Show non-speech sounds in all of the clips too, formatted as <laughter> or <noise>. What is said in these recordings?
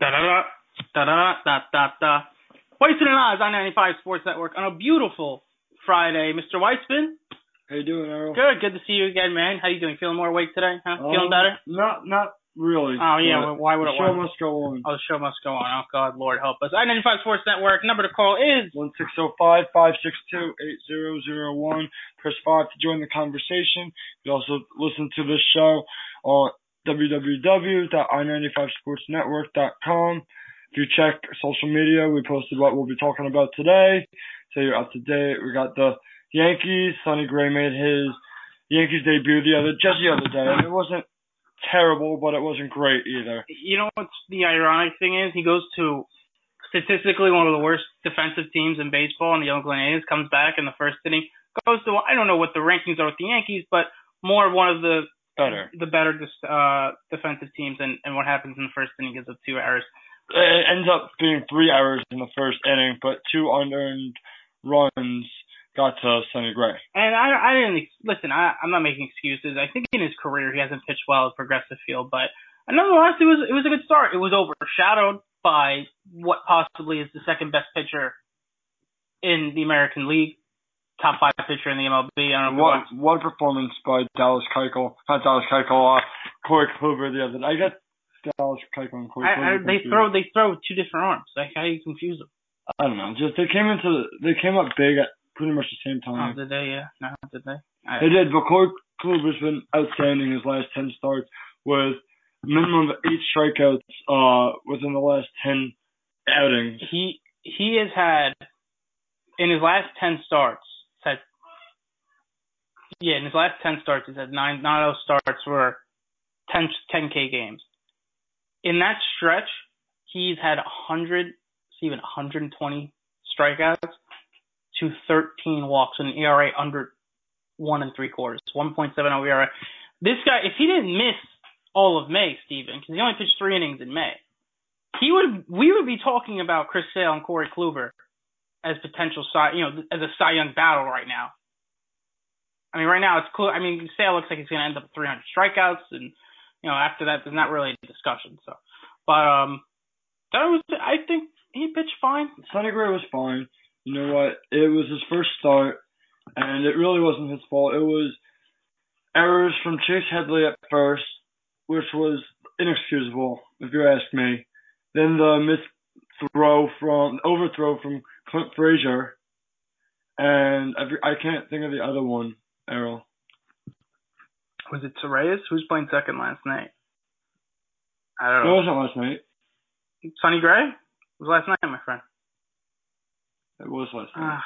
Da da da da da da da and Oz on 95 Sports Network on a beautiful Friday. Mr. Weissman. How you doing, Errol? Good, good to see you again, man. How you doing? Feeling more awake today? Huh? Um, Feeling better? Not, not really. Oh yeah. Well, why would the it? show why- must go on. Oh, the show must go on. Oh God, Lord help us. I 95 Sports Network. Number to call is One six zero five five six two eight zero zero one. Press five to join the conversation. You can also listen to this show on www.i95sportsnetwork.com. If you check social media, we posted what we'll be talking about today, so you're up to date. We got the Yankees. Sonny Gray made his Yankees debut the other just the other day, and it wasn't terrible, but it wasn't great either. you know what's the ironic thing is he goes to statistically one of the worst defensive teams in baseball, and the Oakland A's comes back in the first inning, goes to I don't know what the rankings are with the Yankees, but more one of the Better. the better uh, defensive teams, and and what happens in the first inning gives up two errors. it ends up being three errors in the first inning, but two unearned runs got to Sonny Gray. And I I didn't listen. I I'm not making excuses. I think in his career he hasn't pitched well at Progressive Field, but nonetheless it was it was a good start. It was overshadowed by what possibly is the second best pitcher in the American League, top five pitcher in the MLB. I don't know. What what performance by Dallas Keuchel? Not Dallas Keuchel, uh, Corey Kluber the other. Day. I got Dallas Keuchel and Corey I, I, Kluber. they confused. throw they throw two different arms. Like how do you confuse them? I don't know. Just they came into they came up big at pretty much the same Oh, time. did they? Yeah. No, did they? I, They did, but Corey Kluber's been outstanding his last ten starts with minimum of eight strikeouts uh within the last ten outings. he he has had in his last ten starts yeah in his last ten starts he's had nine nine of those starts were 10 10k games. In that stretch, he's had 100 even 120 strikeouts to 13 walks and ERA under one and three quarters, 1.70 ERA. This guy, if he didn't miss all of May, Steven, because he only pitched three innings in May, he would we would be talking about Chris Sale and Corey Kluber as potential Cy, you know, as a Cy Young battle right now. I mean, right now it's cool. I mean, Sale looks like he's going to end up with 300 strikeouts, and you know, after that, there's not really a discussion. So, but um, that was I think he pitched fine. Gray was fine. You know what? It was his first start, and it really wasn't his fault. It was errors from Chase Headley at first, which was inexcusable, if you ask me. Then the missed throw from overthrow from Clint Frazier, and I can't think of the other one. Errol. Was it Torres? Who's playing second last night? I don't know. It wasn't last night. Sonny Gray it was last night, my friend. It was last night. Ah,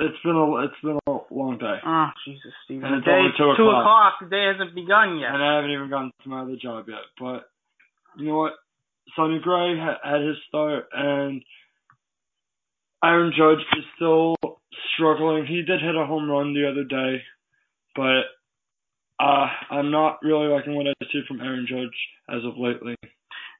It's been a it's been a long day, oh, Jesus, Steven. And it's day, only two two o'clock. o'clock. The day hasn't begun yet. and I haven't even gotten to my other job yet. But you know what? Sonny Gray ha- had his start, and Aaron Judge is still struggling. He did hit a home run the other day, but uh, I'm not really liking what I see from Aaron Judge as of lately.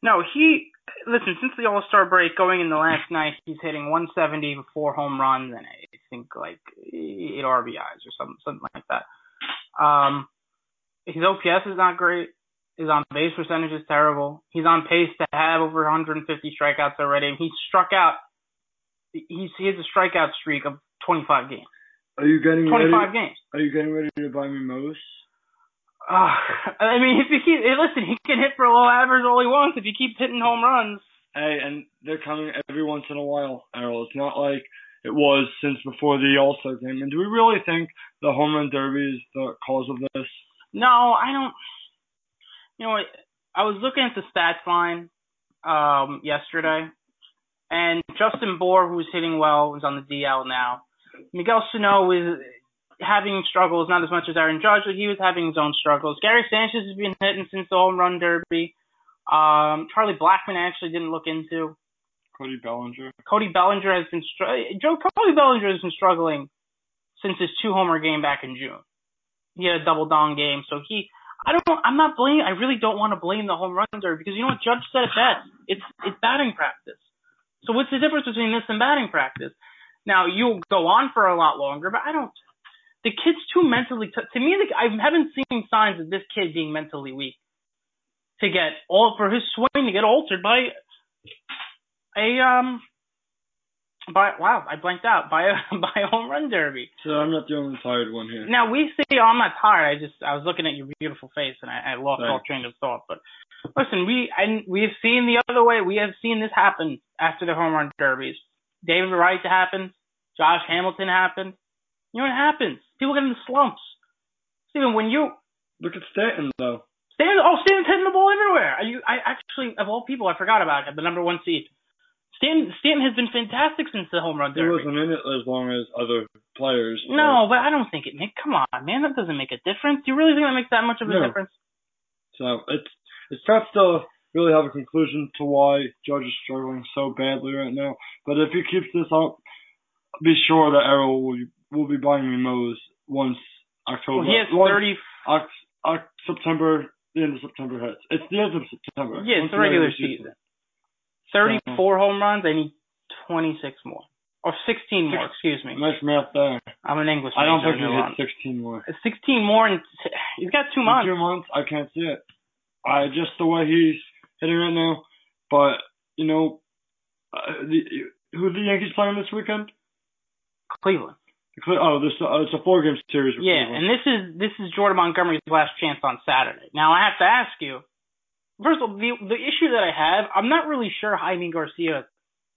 No, he listen since the All Star break going into last night, he's hitting 170 with four home runs and I think like eight RBIs or something something like that. Um, his OPS is not great. His on base percentage is terrible. He's on pace to have over 150 strikeouts already. He struck out. He's he has a strikeout streak of 25 games. Are you getting 25 ready? games. Are you getting ready to buy me Moose? Uh, <laughs> I mean, if he keep, hey, listen, he can hit for a low average all he wants if he keeps hitting home runs. Hey, and they're coming every once in a while, Errol. It's not like it was since before the All Star game. And do we really think the home run derby is the cause of this? No, I don't. You know what? I was looking at the stats line um, yesterday, and Justin Bour, who's hitting well, is on the DL now. Miguel Sano is having struggles, not as much as Aaron Judge, but he was having his own struggles. Gary Sanchez has been hitting since the home run derby. Um, Charlie Blackmon I actually didn't look into. Cody Bellinger. Cody Bellinger has been str- Joe Cody Bellinger has been struggling since his two homer game back in June. He had a double dong game, so he. I don't. I'm not blaming. I really don't want to blame the home run derby because you know what Judge said it best. It's it's batting practice. So what's the difference between this and batting practice? Now you'll go on for a lot longer, but I don't. The kid's too mentally. T- to me, the, I haven't seen signs of this kid being mentally weak to get all for his swing to get altered by a um by wow I blanked out by a <laughs> by a home run derby. So I'm not the only tired one here. Now we see. oh, I'm not tired. I just I was looking at your beautiful face and I, I lost all train of thought. But listen, we and we have seen the other way. We have seen this happen after the home run derbies. David Wright happened. Josh Hamilton happened. You know what happens? People get in the slumps. Steven, when you Look at Stanton though. Stan, oh, Stanton's hitting the ball everywhere. Are you, I actually, of all people, I forgot about it, the number one seed. Stanton, Stanton has been fantastic since the home run He derby. wasn't in it as long as other players. No, but I don't think it make. Come on, man, that doesn't make a difference. Do you really think that makes that much of a No. difference? So it's it's tough to really have a conclusion to why Judge is struggling so badly right now. But if he keeps this up, be sure that Errol will will be buying me Mo's once October. Well, he has once thirty. Oct- Oct- September, the end of September hits. It's the end of September. Yeah, it's the regular season. Thirty-four home runs. I need twenty-six more, or sixteen more. Excuse me. Nice math there. I'm an English. I don't think he hit 16 more. Sixteen more, and he's got two In months. two months, I can't see it. I just the way he's hitting right now. But you know, uh, the, who the Yankees playing this weekend? Cleveland. Oh, this uh, it's a four game series. Yeah, Cleveland. and this is this is Jordan Montgomery's last chance on Saturday. Now I have to ask you. First of all, the the issue that I have, I'm not really sure Jaime Garcia,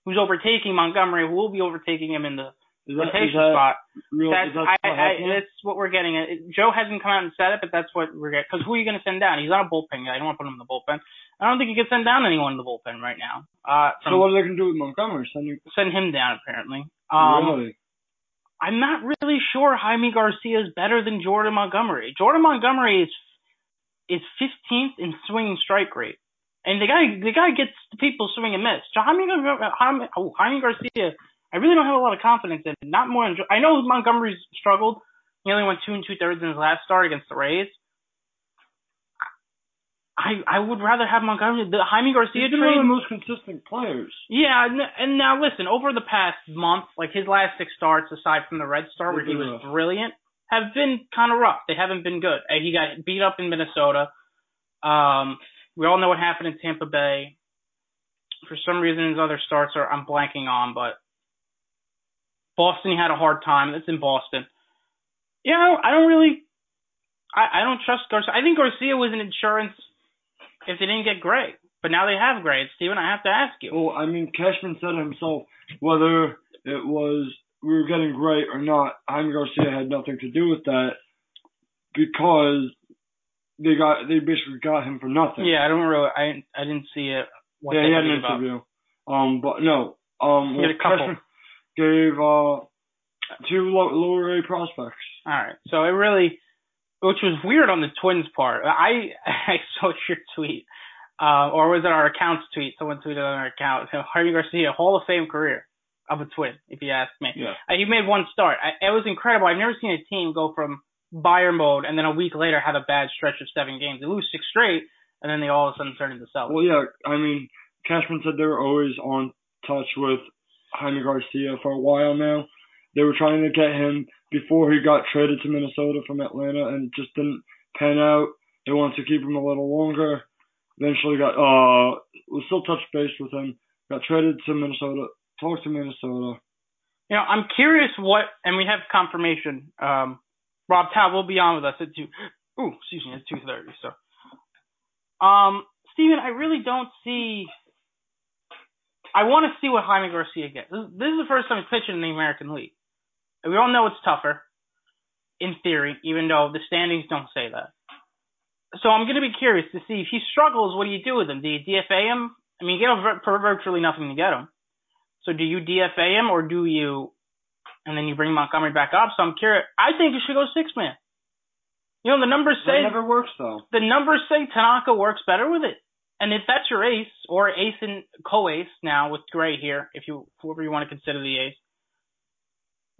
who's overtaking Montgomery, who will be overtaking him in the is that, rotation that spot. real? That's that I, what I, that's what we're getting. It- Joe hasn't come out and said it, but that's what we're getting. Because who are you going to send down? He's not a bullpen guy. I don't want to put him in the bullpen. I don't think you can send down anyone in the bullpen right now. Uh, so what are they gonna do with Montgomery? Sending send him down apparently. Um, really? I'm not really sure Jaime Garcia is better than Jordan Montgomery. Jordan Montgomery is is 15th in swinging strike rate, and the guy the guy gets the people swing and miss. Jaime, Jaime, oh, Jaime Garcia, I really don't have a lot of confidence in. Not more. In, I know Montgomery's struggled. He only went two and two thirds in his last start against the Rays. I I would rather have Montgomery. The Jaime Garcia He's trade. one of the most consistent players. Yeah, and, and now listen, over the past month, like his last six starts, aside from the Red Star where he was Yeah. brilliant, have been kind of rough. They haven't been good. He got beat up in Minnesota. Um, we all know what happened in Tampa Bay. For some reason, his other starts are I'm blanking on, but Boston he had a hard time. That's in Boston. You know, I don't really, I, I don't trust Garcia. I think Garcia was an insurance if they didn't get Gray, but now they have Gray. Steven, I have to ask you. Well, I mean, Cashman said himself whether it was we were getting great or not. Jaime Garcia had nothing to do with that because they got they basically got him for nothing. Yeah, I don't really. I I didn't see it. What yeah, he had think an about. interview. Um, but no. Um, He well, had a couple. Cashman gave uh two low, lower A prospects. All right, so it really, which was weird on the Twins part. I <laughs> I saw your tweet, uh, or was it our account's tweet? Someone tweeted on our account. Harvey Garcia, Hall of Fame career of a Twin, if you ask me. Yeah. Uh, he made one start. I, it was incredible. I've never seen a team go from buyer mode and then a week later have a bad stretch of seven games. They lose six straight, and then they all of a sudden turn into sellers. Well, yeah. I mean, Cashman said they were always on touch with Jaime Garcia for a while now. They were trying to get him before he got traded to Minnesota from Atlanta, and just didn't pan out. They wanted to keep him a little longer. Eventually, got uh, was still touch base with him. Got traded to Minnesota. Talked to Minnesota. You know, I'm curious what, and we have confirmation. Um, Rob Tao will be on with us at two. Ooh, excuse me, at two thirty. So, um, Steven, I really don't see. I want to see what Jaime Garcia gets. This, this is the first time he's pitching in the American League. And we all know it's tougher, in theory, even though the standings don't say that. So I'm going to be curious to see if he struggles. What do you do with him? Do you DFA him? I mean, you get him vir- for virtually nothing to get him. So do you DFA him or do you and then you bring Montgomery back up. So I'm curious. I think you should go six man. You know the numbers say That never works though. the numbers say Tanaka works better with it. And if that's your ace, or ace and co-ace now with Gray here, if you whoever you want to consider the ace,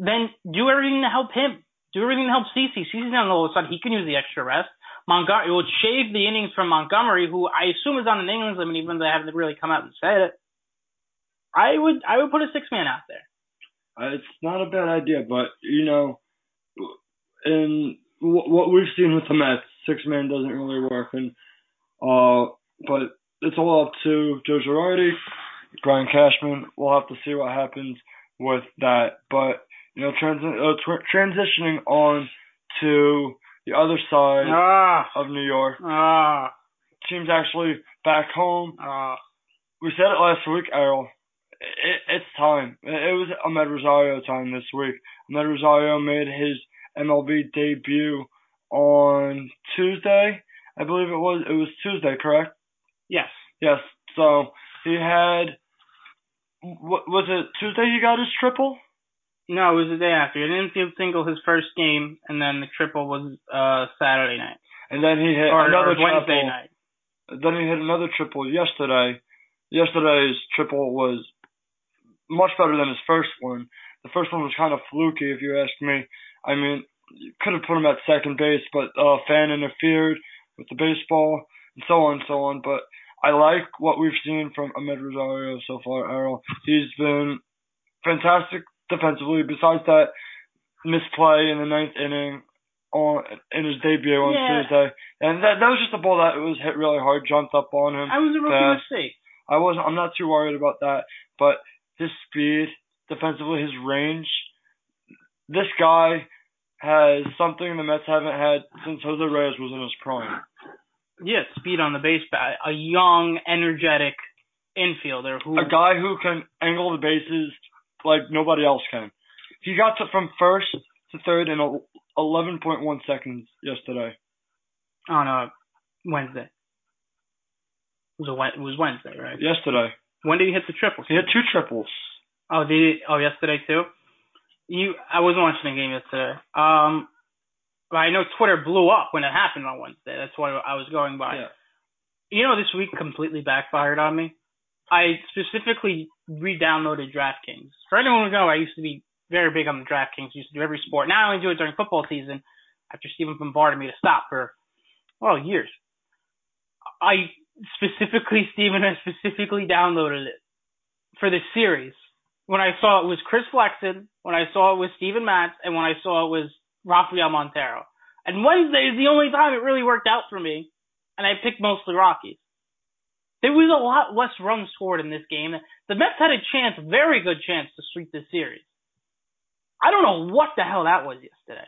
then do everything to help him. Do everything to help CC. CC's on the low side. He can use the extra rest. Montgomery it would shave the innings from Montgomery, who I assume is on an innings limit, even though they haven't really come out and said it. I would I would put a six man out there. Uh, it's not a bad idea, but you know, in wh- what we've seen with the Mets, six man doesn't really work, and uh, but it's all up to Joe Girardi, Brian Cashman. We'll have to see what happens with that. But you know, trans- uh, tr- transitioning on to the other side Ah, of New York, ah, teams actually back home. ah. We said it last week, Errol. It, it's time. It it was Amed Rosario time this week. Amed Rosario made his MLB debut on Tuesday. I believe it was. It was Tuesday, correct? Yes. Yes. So he had. What was it? Tuesday he got his triple. No, it was the day after. He didn't field single his first game, and then the triple was uh Saturday night And then he hit or, another or Wednesday triple. night. Then he hit another triple yesterday. Yesterday's triple was much better than his first one. The first one was kind of fluky, if you ask me. I mean, you could have put him at second base, but uh, fan interfered with the baseball and so on and so on. But I like what we've seen from Amed Rosario so far, Errol. He's been fantastic defensively. Besides that misplay in the ninth inning on in his debut on Yeah. Tuesday, and that that was just a ball that was hit really hard, jumped up on him. I was a rookie fast. mistake. I wasn't. I'm not too worried about that. But his speed, defensively, his range. This guy has something the Mets haven't had since Jose Reyes was in his prime. Yeah, speed on the base, bat. a young, energetic infielder who A guy who can angle the bases like nobody else can. He got to from first to third in 11.1 seconds yesterday. on a Wednesday. It was a it was Wednesday, right? Yesterday, When did he hit the triple? he had two triples. Oh, did he? Oh, yesterday too. You, I wasn't watching the game yesterday. Um, but I know Twitter blew up when it happened on Wednesday. That's what I was going by. Yeah. You know, this week completely backfired on me. I specifically re-downloaded DraftKings. For anyone who know, I used to be very big on the DraftKings. Used to do every sport. Now I only do it during football season. After Stephen bombarded me to stop for well years. I specifically, Stephen, I specifically downloaded it for this series. When I saw it was Chris Flexen, when I saw it was Steven Matz, and when I saw it was Rafael Montero. And Wednesday is the only time it really worked out for me, and I picked mostly Rockies. There was a lot less runs scored in this game. The Mets had a chance, very good chance, to sweep this series. I don't know what the hell that was yesterday.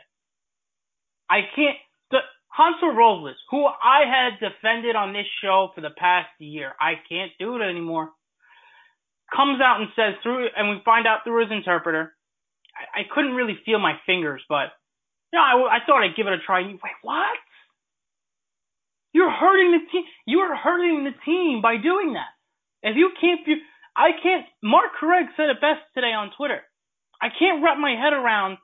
I can't. The, Hansel Robles, who I had defended on this show for the past year, I can't do it anymore. Comes out and says through, and we find out through his interpreter. I, I couldn't really feel my fingers, but you know, I, I thought I'd give it a try. And you wait, what? You're hurting the team. You are hurting the team by doing that. If you can't, be, I can't. Marc Carig said it best today on Twitter. I can't wrap my head around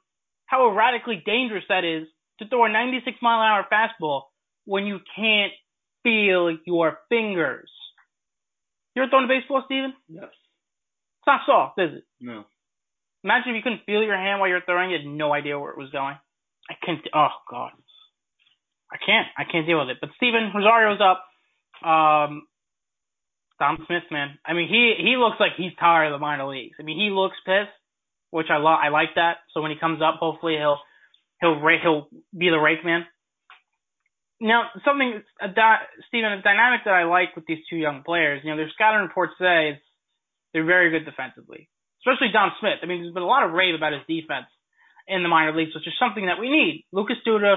how erratically dangerous that is to throw a 96 mile an hour fastball when you can't feel your fingers. You ever thrown a baseball, Steven? Yes. It's not soft, is it? No. Imagine if you couldn't feel your hand while you're throwing, you had no idea where it was going. I can't. Oh God, I can't. I can't deal with it. But Steven Rosario's up. Um, Dom Smith, man. I mean, he he looks like he's tired of the minor leagues. I mean, he looks pissed, which I lo- I like that. So when he comes up, hopefully he'll he'll ra- he'll be the rake man. Now, something a di- Steven, a dynamic that I like with these two young players. You know, their scouting reports say it's, they're very good defensively especially Dom Smith. I mean, there's been a lot of rave about his defense in the minor leagues, which is something that we need. Lucas Duda,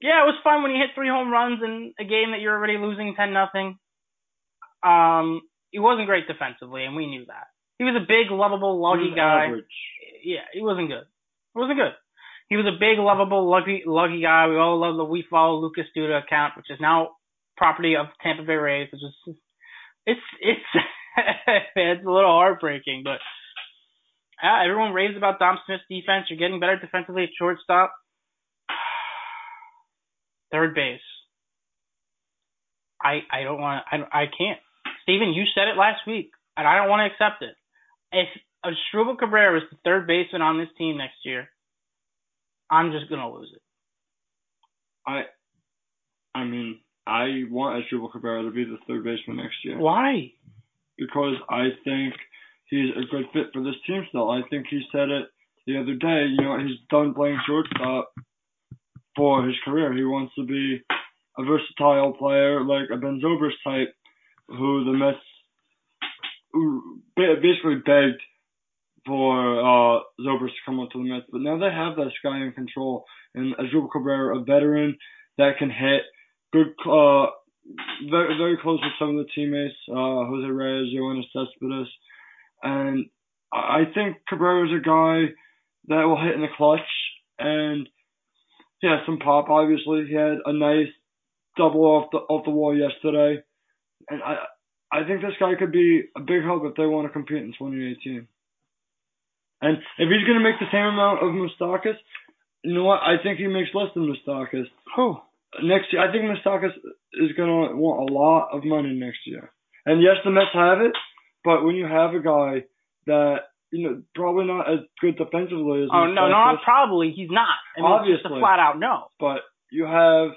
yeah, it was fun when he hit three home runs in a game that you're already losing ten nothing. Um, he wasn't great defensively, and we knew that. He was a big, lovable, luggy guy. average. Yeah, he wasn't good. It wasn't good. He was a big, lovable, luggy, luggy guy. We all love the We Follow Lucas Duda account, which is now property of Tampa Bay Rays, which is it's it's <laughs> it's a little heartbreaking, but Yeah, everyone raves about Dom Smith's defense. You're getting better defensively at shortstop. Third base. I I don't want I I can't. Steven, you said it last week, and I don't want to accept it. If Asdrubal Cabrera is the third baseman on this team next year, I'm just gonna lose it. I, I mean, I want Asdrubal Cabrera to be the third baseman next year. Why? Because I think he's a good fit for this team still. I think he said it the other day. You know, he's done playing shortstop for his career. He wants to be a versatile player like a Ben Zobrist type, who the Mets basically begged for uh, Zobrist to come up to the Mets, but now they have that guy in control. And Asdrubal Cabrera, a veteran that can hit, good, uh, very very close with some of the teammates, uh, Jose Reyes, Yoenis Cespedes, and I think Cabrera is a guy that will hit in the clutch and he has some pop. Obviously, he had a nice double off the off the wall yesterday, and I I think this guy could be a big help if they want to compete in 2018. And if he's going to make the same amount of Moustakas, you know what? I think he makes less than Moustakas. Who? Next year, I think Moustakas is going to want a lot of money next year. And yes, the Mets have it, but when you have a guy that you know probably not as good defensively as oh no, no, not probably. He's not. I mean, Obviously, it's just a flat out no. But you have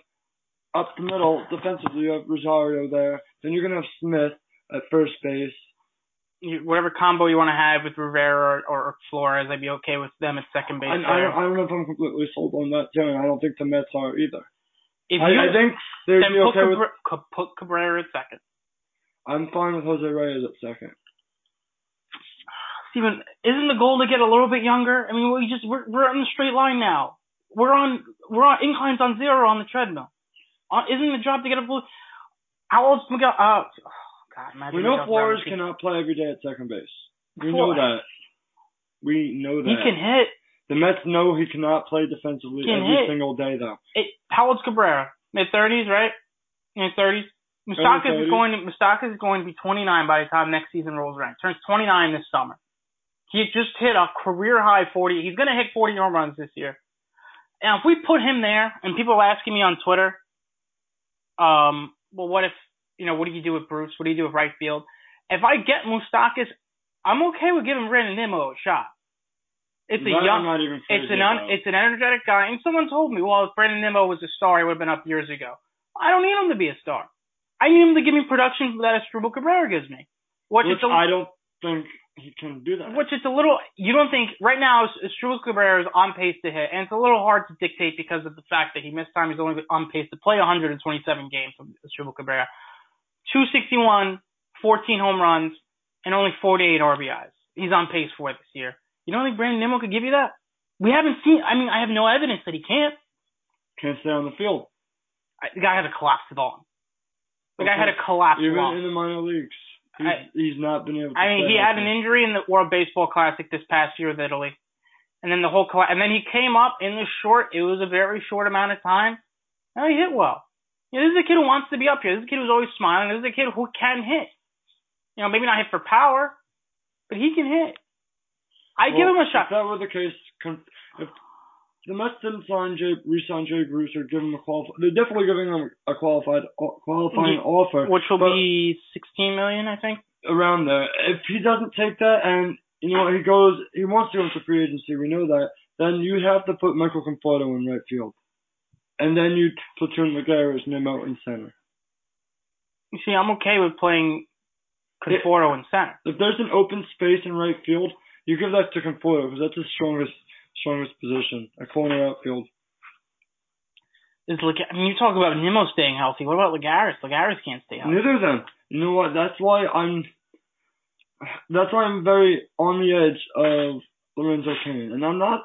up the middle defensively, you have Rosario there. Then you're gonna have Smith at first base. You, whatever combo you want to have with Rivera or, or Flores, I'd be okay with them at second base. I, I, don't, I don't know if I'm completely sold on that and I don't think the Mets are either. If I, you, I think they'd be okay with. Put Cabrera at second. I'm fine with Jose Reyes at second. Steven, isn't the goal to get a little bit younger? I mean, we just we're we're on the straight line now. We're on we're on inclines on zero on the treadmill. Uh, isn't the job to get a blue? How old's Miguel? Uh, oh, God, imagine We know Miguel Flores cannot play every day at second base. We Flores. know that. We know that. He can hit. The Mets know he cannot play defensively Can every hit. single day, though. It, how old's Cabrera? Mid thirties, right? Mid thirties. Moustakas is going to Moustakas is going to be 29 by the time next season rolls around. Turns 29 this summer. He just hit a career high 40. He's going to hit 40 home runs this year. And if we put him there, and people are asking me on Twitter, um, well, what if you know what do you do with Bruce? What do you do with right field? If I get Moustakas, I'm okay with giving Brandon Nimmo a shot. It's a young, I'm not even it's an un, it's an energetic guy. And someone told me, well, if Brandon Nimmo was a star, he would have been up years ago. I don't need him to be a star. I need him to give me production that Asdrubal Cabrera gives me. Which, Which a, I don't think he can do that. which is a little. You don't think right now Asdrubal Cabrera is on pace to hit, and it's a little hard to dictate because of the fact that he missed time. He's only on pace to play 127 games. Asdrubal Cabrera, 261, 14 home runs, and only 48 RBIs. He's on pace for it this year. You don't think Brandon Nimmo could give you that? We haven't seen. I mean, I have no evidence that he can't. Can't stay on the field. I, the guy had a collapsed lung. The guy Okay. had a collapsed Even in the minor leagues, he's, I- he's not been able. to I mean, he had an injury in the World Baseball Classic this past year with Italy, and then the whole and then he came up in the short. It was a very short amount of time. And he hit well. You know, this is a kid who wants to be up here. This is a kid who's always smiling. This is a kid who can hit. You know, maybe not hit for power, but he can hit. I give him a shot. If that were the case, if the Mets didn't sign Jay, re-sign Jay Bruce or give him a qualified, they're definitely giving him a qualified, qualifying Yeah. offer. which will be 16 million, I think. around there. If he doesn't take that and you know he goes he wants to go into free agency, we know that, then you have to put Michael Conforto in right field. And then you platoon Lagares Nimmo in center. You see, I'm okay with playing Conforto in center. If there's an open space in right field, you give that to Conforto because that's his strongest strongest position, a corner outfield. Is Lag- I mean, you talk about Nimmo staying healthy. What about Lagares? Lagares can't stay healthy. Neither of them. You know what? That's why I'm. That's why I'm very on the edge of Lorenzo Cain, and I'm not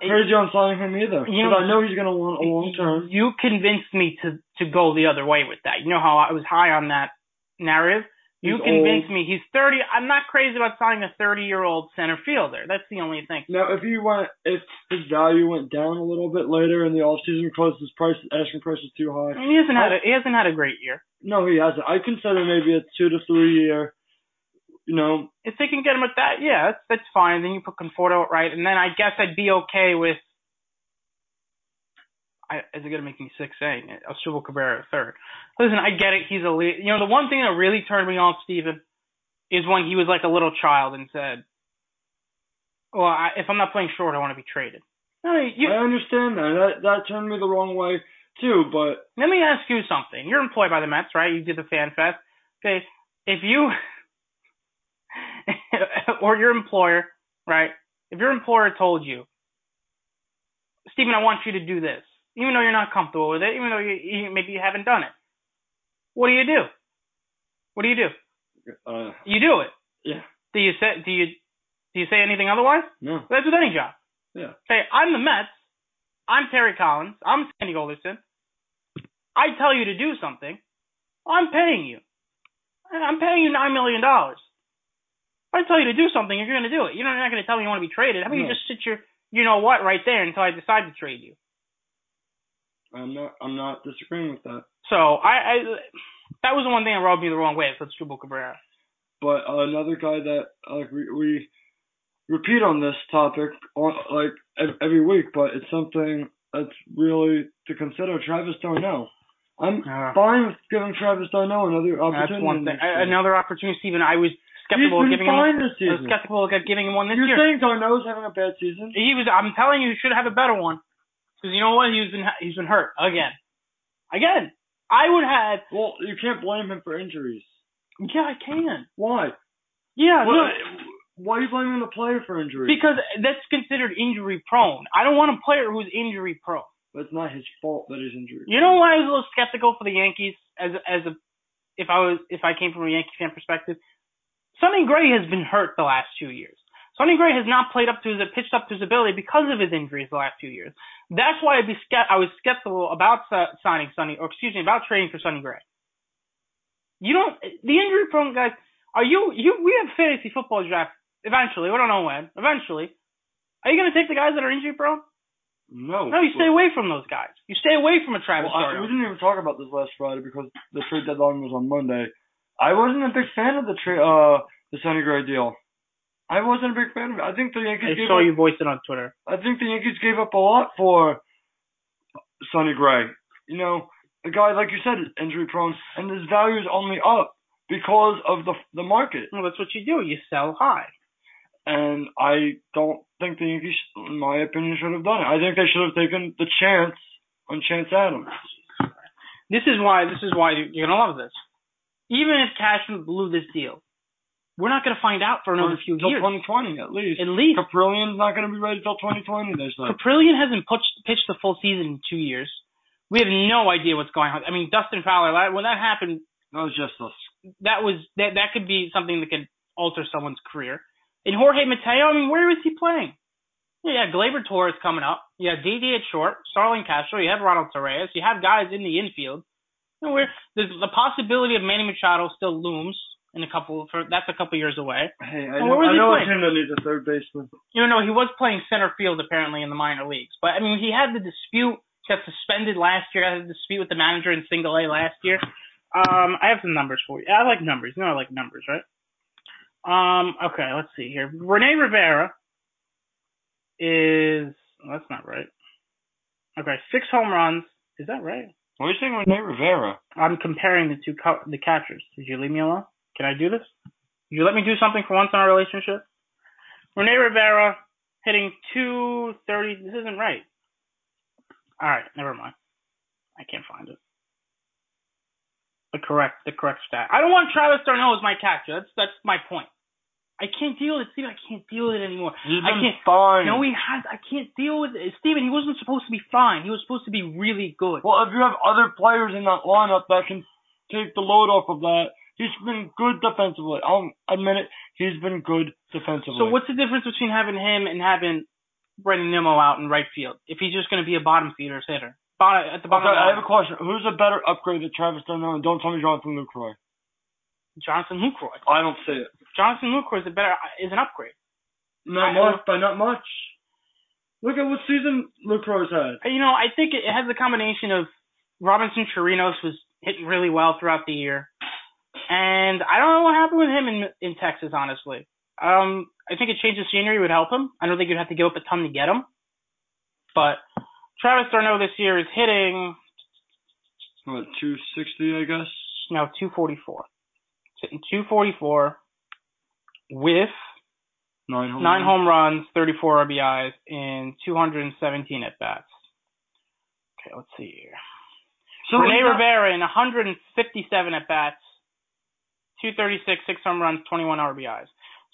crazy on signing him either. You Because know- I know he's gonna want a long term. You convinced me to to go the other way with that. You know how I was high on that narrative. You He's convinced old. me he's 30. I'm not crazy about signing a 30 year old center fielder. That's the only thing. Now, if he went, if his value went down a little bit later in the off season because his price, asking price is too I high. mean, he hasn't had a, he hasn't had a great year. No, he hasn't. I consider maybe a two to three year, You know, if they can get him at that, yeah, that's that's fine. Then you put Conforto right, and then I guess I'd be okay with. I, is it gonna make me sick saying it? Asdrubal Cabrera at third. Listen, I get it. He's a lead. You know, the one thing that really turned me off, Steven, is when he was like a little child and said, "Well, I, if I'm not playing short, I want to be traded." No, you, I understand that. That that turned me the wrong way too. But let me ask you something. You're employed by the Mets, right? You did the Fan Fest. Okay, if you <laughs> or your employer, right? If your employer told you, Steven, I want you to do this, even though you're not comfortable with it, even though you, maybe you haven't done it, what do you do? What do you do? uh, You do it. yeah, Do you say do you do you say anything otherwise? no, That's with any job. yeah, Say, I'm the Mets. I'm Terry Collins. I'm Sandy Alderson. I tell you to do something. I'm paying you. I'm paying you nine million dollars. If I tell you to do something, you're going to do it. You're not going to tell me you want to be traded. How about you just sit your, you know what, right there until I decide to trade you? I'm not. I'm not disagreeing with that. So I, I that was the one thing that rubbed me the wrong way. It's Asdrubal Cabrera. But uh, another guy that like we, we repeat on this topic on, like every week, but it's something that's really to consider. Travis d'Arnaud. I'm Yeah. fine with giving Travis d'Arnaud another opportunity. That's one thing. Another opportunity, Stephen. I was skeptical of giving him. this I was skeptical of giving him one this You're year. saying d'Arnaud's having a bad season? He was. I'm telling you, he should have a better one. Because you know what? He's been he's been hurt again. Again. I would have. Well, you can't blame him for injuries. Yeah, I can. Why? Yeah, Why, no, why are you blaming the player for injuries? because that's considered injury prone. I don't want a player who's injury prone. But it's not his fault that he's injured. You know why I was a little skeptical for the Yankees as as a if I was if I came from a Yankee fan perspective. Sonny Gray has been hurt the last two years. Sonny Gray has not played up to his pitched up to his ability because of his injuries the last few years. That's why I'd be I was skeptical about signing Sonny or excuse me about trading for Sonny Gray. You don't the injury prone guys. Are you you? We have fantasy football draft eventually. We don't know when. Eventually, are you going to take the guys that are injury prone? No. No, you stay away from those guys. You stay away from a Travis Well, I, we didn't even talk about this last Friday because the trade deadline was on Monday. I wasn't a big fan of the tra- uh the Sonny Gray deal. I wasn't a big fan of it. I think the Yankees I gave saw up, you voice it on Twitter. I think the Yankees gave up a lot for Sonny Gray. You know, the guy, like you said, is injury prone, and his value is only up because of the the market. Well, that's what you do. You sell high. And I don't think the Yankees, in my opinion, should have done it. I think they should have taken the chance on Chance Adams. This is why. This is why you're gonna love this. Even if Cashman blew this deal, we're not gonna find out for another few years. 2020 at least. At least Kaprielian's not going to be ready till 2020. They said. Kaprielian hasn't pitched, pitched the full season in two years. We have no idea what's going on. I mean, Dustin Fowler. When that happened, That was just us. that was that that could be something that could alter someone's career. And Jorge Mateo, I mean, where is he playing? Yeah, Gleyber Torres coming up. Have Didi at short, Starlin Castro. You have Ronald Torreyes. You have guys in the infield. You know, where there's the possibility of Manny Machado still looms in a couple for that's a couple years away. Hey, I know, where was I he know a playing? team that needs a third baseman. You know, he was playing center field apparently in the minor leagues. But I mean, he had the dispute. Got suspended last year. Had a dispute with the manager in Single A last year. Um, I have some numbers for you. I like numbers. You know, I like numbers, right? Um, okay, let's see here. Rene Rivera is. oh, that's not right. Okay, six home runs. Is that right? What are you saying Rene Rivera? I'm comparing the two co- the catchers. Did you leave me alone? Can I do this? You let me do something for once in our relationship? Rene Rivera hitting 230. This isn't right. All right, never mind. I can't find it. The correct the correct stat. I don't want Travis d'Arnaud as my catcher. That's that's my point. I can't deal with it, Steven. I can't deal with it anymore. He's I can't. fine. No, he has. I can't deal with it. Steven, he wasn't supposed to be fine. He was supposed to be really good. well, if you have other players in that lineup that can take the load off of that, he's been good defensively. I'll admit it. He's been good defensively. So what's the difference between having him and having Brandon Nimmo out in right field if he's just going to be a bottom feeder hitter? Bottom, at the bottom. Okay, of the I have a question. Who's a better upgrade to Travis d'Arnaud? And don't tell me Jonathan Lucroy. Jonathan Lucroy. I don't see it. Jonathan Lucroy is a better is an upgrade. Not I- much, but not much. Look at what season Lucroy's had. Uh, you know, I think it has a combination of Robinson Chirinos was hitting really well throughout the year. And I don't know what happened with him in in Texas, honestly. Um, I think a change of scenery would help him. I don't think you'd have to give up a ton to get him. But Travis d'Arnaud this year is hitting What, 260, I guess? no 244. Hitting 244 with Nine home nine runs. home runs, 34 RBIs, and 217 at bats. Okay, let's see here. So Rene not- Rivera in 157 at bats, 236, six home runs, 21 RBIs.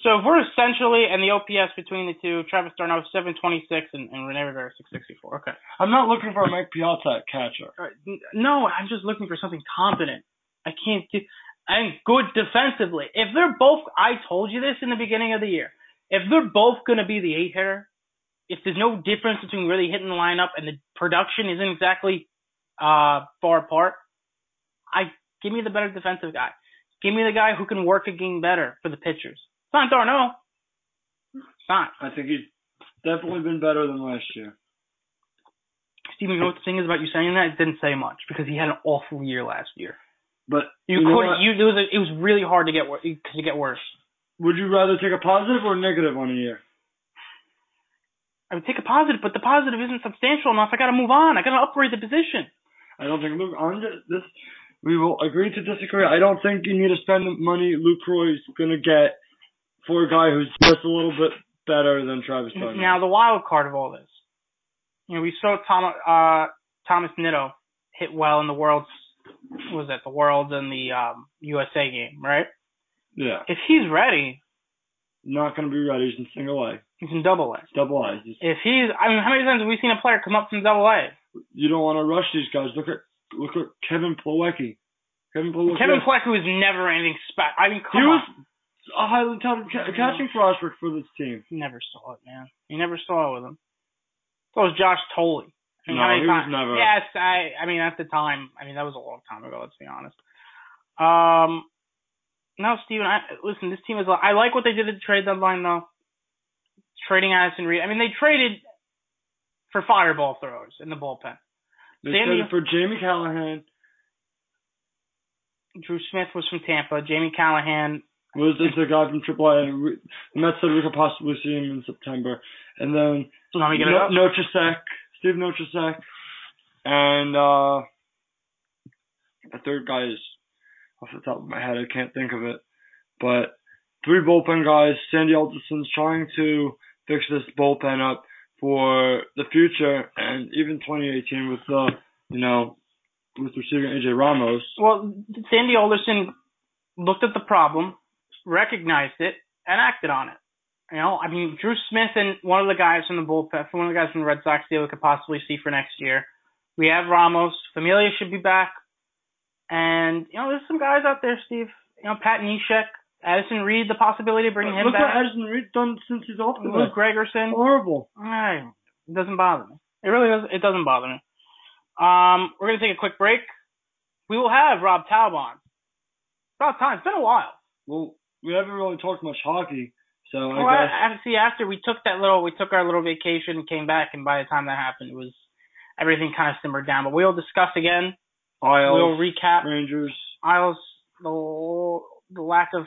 So if we're essentially, and the OPS between the two, Travis d'Arnaud 726 and, and Rene Rivera 664. Okay. I'm not looking for a Mike Piazza catcher. N- No, I'm just looking for something competent. I can't do, and good defensively. If they're both, I told you this in the beginning of the year. If they're both going to be the eight hitter, if there's no difference between really hitting the lineup and the production isn't exactly uh far apart, I give me the better defensive guy. Give me the guy who can work a game better for the pitchers. It's not d'Arnaud. It's not. I think he's definitely been better than last year. Steven, you know what the thing is about you saying that? It didn't say much because he had an awful year last year. But You, you couldn't. You it was a, it was really hard to get wor- to get worse. Would you rather take a positive or negative on a year? I would take a positive, but the positive isn't substantial enough. I got to move on. I got to upgrade the position. I don't think Luke on th- this. We will agree to disagree. I don't think you need to spend the money Lucroy's gonna get for a guy who's just a little bit better than Travis. Now the wild card of all this, you know, we saw Tom, uh, Thomas Nido hit well in the World's, what was that the Worlds and the um, USA game, right? yeah, If he's ready, not gonna be ready. He's in single A, he's in Double A. double A. He's- If he's, I mean, how many times have we seen a player come up from Double A? You don't want to rush these guys. Look at look at Kevin Plawecki. Kevin Plawecki. Kevin Pleck was never anything special. I mean, come He come was a highly talented ca- catching prospect for this team. He never saw it, man. He never saw it with him. So was Josh Thole. I mean, No, he was never- Yes, I. I mean, at the time, I mean, that was a long time ago. Let's be honest. Um, no, Steven. I, listen, this team is. I like what they did at the trade deadline, though. Trading Addison Reed. I mean, they traded for fireball throwers in the bullpen. They Sammy- for Jamie Callahan. Drew Smith was from Tampa. Jamie Callahan. Was is the guy from AAA? And we, the Mets said we could possibly see him in September. And then Let me get no, Steve Nogosek, and uh, the third guy is off the top of my head. I can't think of it. But three bullpen guys. Sandy Alderson's trying to fix this bullpen up for the future and even 2018 with the you know with receiving AJ Ramos. Well, Sandy Alderson looked at the problem, recognized it, and acted on it. You know, I mean, Drew Smith and one of the guys from the bullpen, one of the guys from the Red Sox deal we could possibly see for next year. We have Ramos. Familia should be back. And, you know, there's some guys out there, Steve. You know, Pat Neshek, Addison Reed, the possibility of bringing him Look back. what Addison Reed done since he's off the Luke. Gregerson. Horrible. Ay, it doesn't bother me. It really doesn't. It doesn't bother me. Um, we're gonna take a quick break. We will have Rob Talbot. It's about time. It's been a while. Well, we haven't really talked much hockey, so I Well, guess I, I, see, after we took that little, we took our little vacation and came back, and by the time that happened, it was everything kind of simmered down. But we'll discuss again. Isles, we'll recap Rangers. Isles, the the lack of,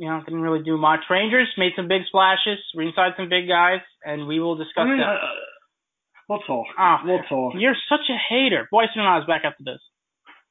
you know, didn't really do much. Rangers made some big splashes, ringside some big guys, and we will discuss I mean, that. uh, we'll talk. Ah, we'll talk. You're such a hater. Boyson and I was back after this.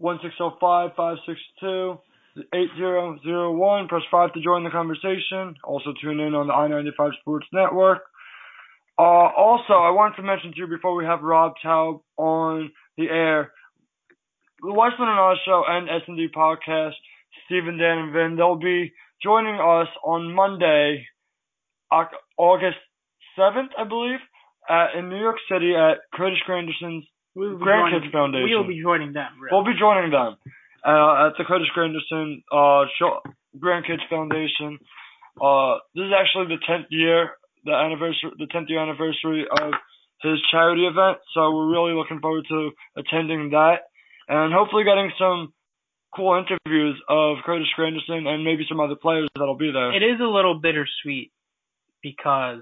1605-562-8001. Press 5 to join the conversation. Also tune in on the I-95 Sports Network. Uh, also, I wanted to mention to you before we have Rob Taub on the air, the Weissman and Oz Show and S&D Podcast, Stephen, Dan, and Vin, they'll be joining us on Monday, August 7th, I believe, at, in New York City at Curtis Granderson's We will Grandkids joining, Foundation. We will be joining them. Really. We'll be joining them. uh, at the Curtis Granderson uh, Grandkids Foundation. Uh, this is actually the 10th year, the anniversary, the 10th year anniversary of his charity event. So we're really looking forward to attending that and hopefully getting some cool interviews of Curtis Granderson and maybe some other players that'll be there. It is a little bittersweet because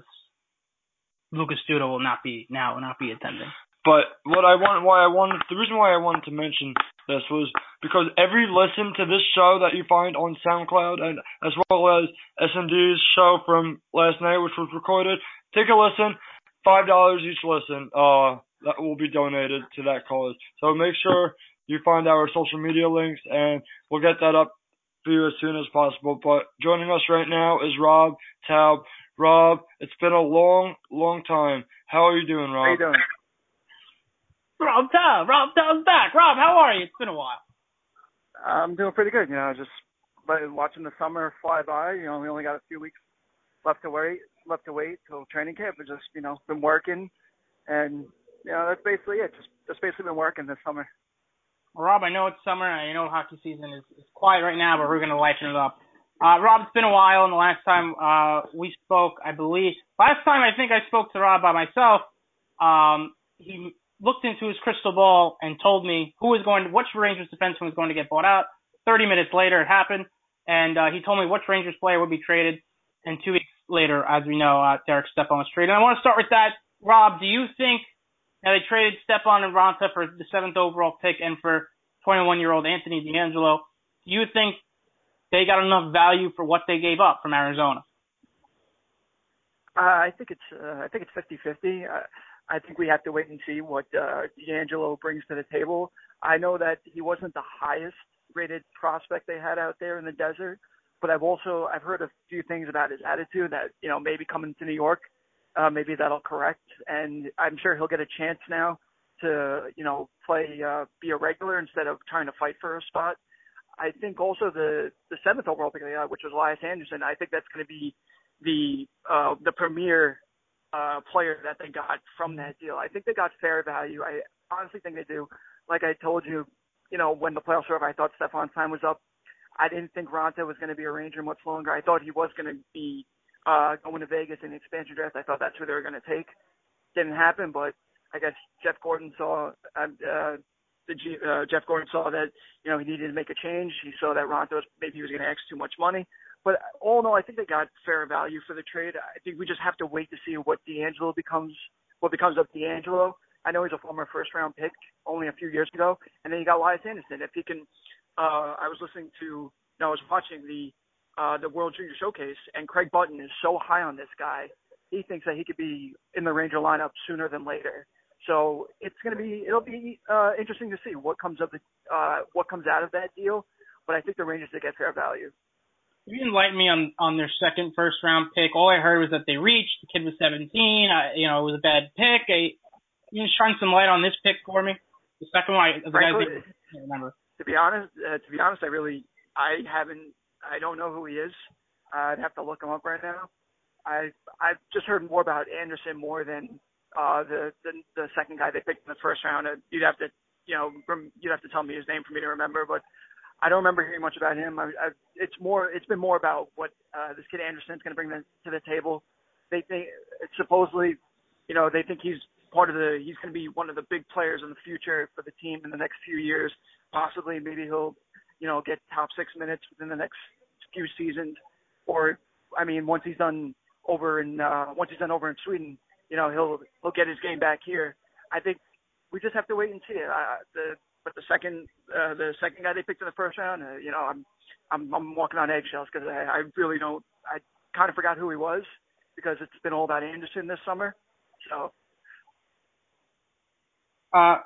Lucas Duda will not be now will not be attending. But what I want, why I wanted, the reason why I wanted to mention this was because every listen to this show that you find on SoundCloud and as well as S&D's show from last night, which was recorded, take a listen. Five dollars each listen. Uh, that will be donated to that cause. So make sure you find our social media links and we'll get that up for you as soon as possible. But joining us right now is Rob Taub. Rob, it's been a long, long time. How are you doing, Rob? How you doing? Rob Taub. Rob Taub's back. Rob, how are you? It's been a while. I'm doing pretty good. You know, just watching the summer fly by. You know, we only got a few weeks left to wait, left to wait till training camp. But just you know, been working, and you know, that's basically it. Just just basically been working this summer. Well, Rob, I know it's summer. I know hockey season is, is quiet right now, but we're going to lighten it up. Uh, Rob, it's been a while, and the last time uh, we spoke, I believe, last time I think I spoke to Rob by myself, um, he looked into his crystal ball and told me who was going which Rangers defenseman was going to get bought out. 30 minutes later, it happened, and uh, he told me which Rangers player would be traded. And two weeks later, as we know, uh, Derek Stepan was traded. And I want to start with that. Rob, do you think now they traded Stepan and Raanta for the seventh overall pick and for 21-year-old Anthony DeAngelo? Do you think they got enough value for what they gave up from Arizona? Uh, I think it's uh, I think it's 50-50. Uh, I think we have to wait and see what uh, DeAngelo brings to the table. I know that he wasn't the highest rated prospect they had out there in the desert, but I've also I've heard a few things about his attitude that you know maybe coming to New York, uh, maybe that'll correct, and I'm sure he'll get a chance now to you know play uh, be a regular instead of trying to fight for a spot. I think also the the seventh overall pick got, which was Elias Andersson, I think that's going to be the uh, the premier uh, player that they got from that deal. I think they got fair value. I honestly think they do. Like I told you, you know, when the playoffs were over, I thought Stepan's time was up. I didn't think Raanta was going to be a Ranger much longer. I thought he was going to be uh, going to Vegas in the expansion draft. I thought that's who they were going to take. Didn't happen, but I guess Jeff Gorton saw uh, uh, the G, uh, Jeff Gorton saw that you know he needed to make a change. He saw that Raanta was maybe he was going to ask too much money. But all in all, I think they got fair value for the trade. I think we just have to wait to see what DeAngelo becomes, what becomes of DeAngelo. I know he's a former first round pick only a few years ago, and then you got Elias Andersson. If he can, uh, I was listening to, no, I was watching the uh, the World Junior Showcase, and Craig Button is so high on this guy. He thinks that he could be in the Ranger lineup sooner than later. So it's going to be, it'll be uh, interesting to see what comes of the, uh, what comes out of that deal. But I think the Rangers did get fair value. You enlighten me on on their second first round pick. All I heard was that they reached. The kid was 17. I, you know, it was a bad pick. I, you can shine some light on this pick for me. The second one, the Frankly, guys I remember. To be honest, uh, to be honest, I really, I haven't, I don't know who he is. Uh, I'd have to look him up right now. I I've just heard more about Andersson more than uh, the, the the second guy they picked in the first round. Uh, you'd have to, you know, rem, you'd have to tell me his name for me to remember. But I don't remember hearing much about him. I, I, it's more, it's been more about what uh, this kid Andersson's going to bring to the table. They think supposedly, you know, they think he's part of the, he's going to be one of the big players in the future for the team in the next few years. Possibly, maybe he'll, you know, get top six minutes within the next few seasons, or I mean, once he's done over in, uh, once he's done over in Sweden, you know, he'll he'll get his game back here. I think we just have to wait and see. Uh, the but the second uh, the second guy they picked in the first round, uh, you know, I'm I'm I'm walking on eggshells because I, I really don't. I kind of forgot who he was because it's been all about Andersson this summer. So. Uh,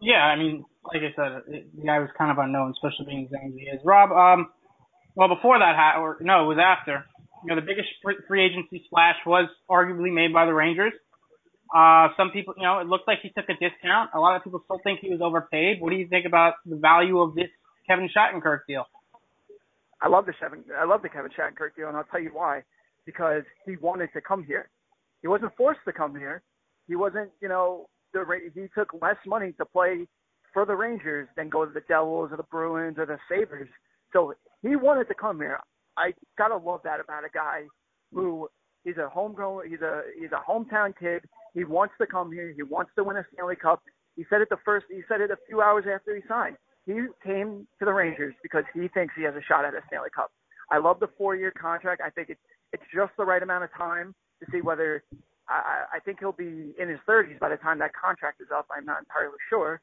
yeah, I mean, like I said, it, the guy was kind of unknown, especially being as young as he is. Rob, um, well, before that, or no, it was after. You know, the biggest free agency splash was arguably made by the Rangers. Uh, some people, you know, it looked like he took a discount. A lot of people still think he was overpaid. What do you think about the value of this Kevin Shattenkirk deal? I love the Kevin, I love the Kevin Shattenkirk deal, and I'll tell you why. Because he wanted to come here. He wasn't forced to come here. He wasn't, you know, the he took less money to play for the Rangers than go to the Devils or the Bruins or the Sabres. So he wanted to come here. I gotta love that about a guy who he's a homegrown he's a he's a hometown kid. He wants to come here. He wants to win a Stanley Cup. He said it the first he said it a few hours after he signed. He came to the Rangers because he thinks he has a shot at a Stanley Cup. I love the four year contract. I think it's it's just the right amount of time to see whether I, I think he'll be in his 30s by the time that contract is up. I'm not entirely sure,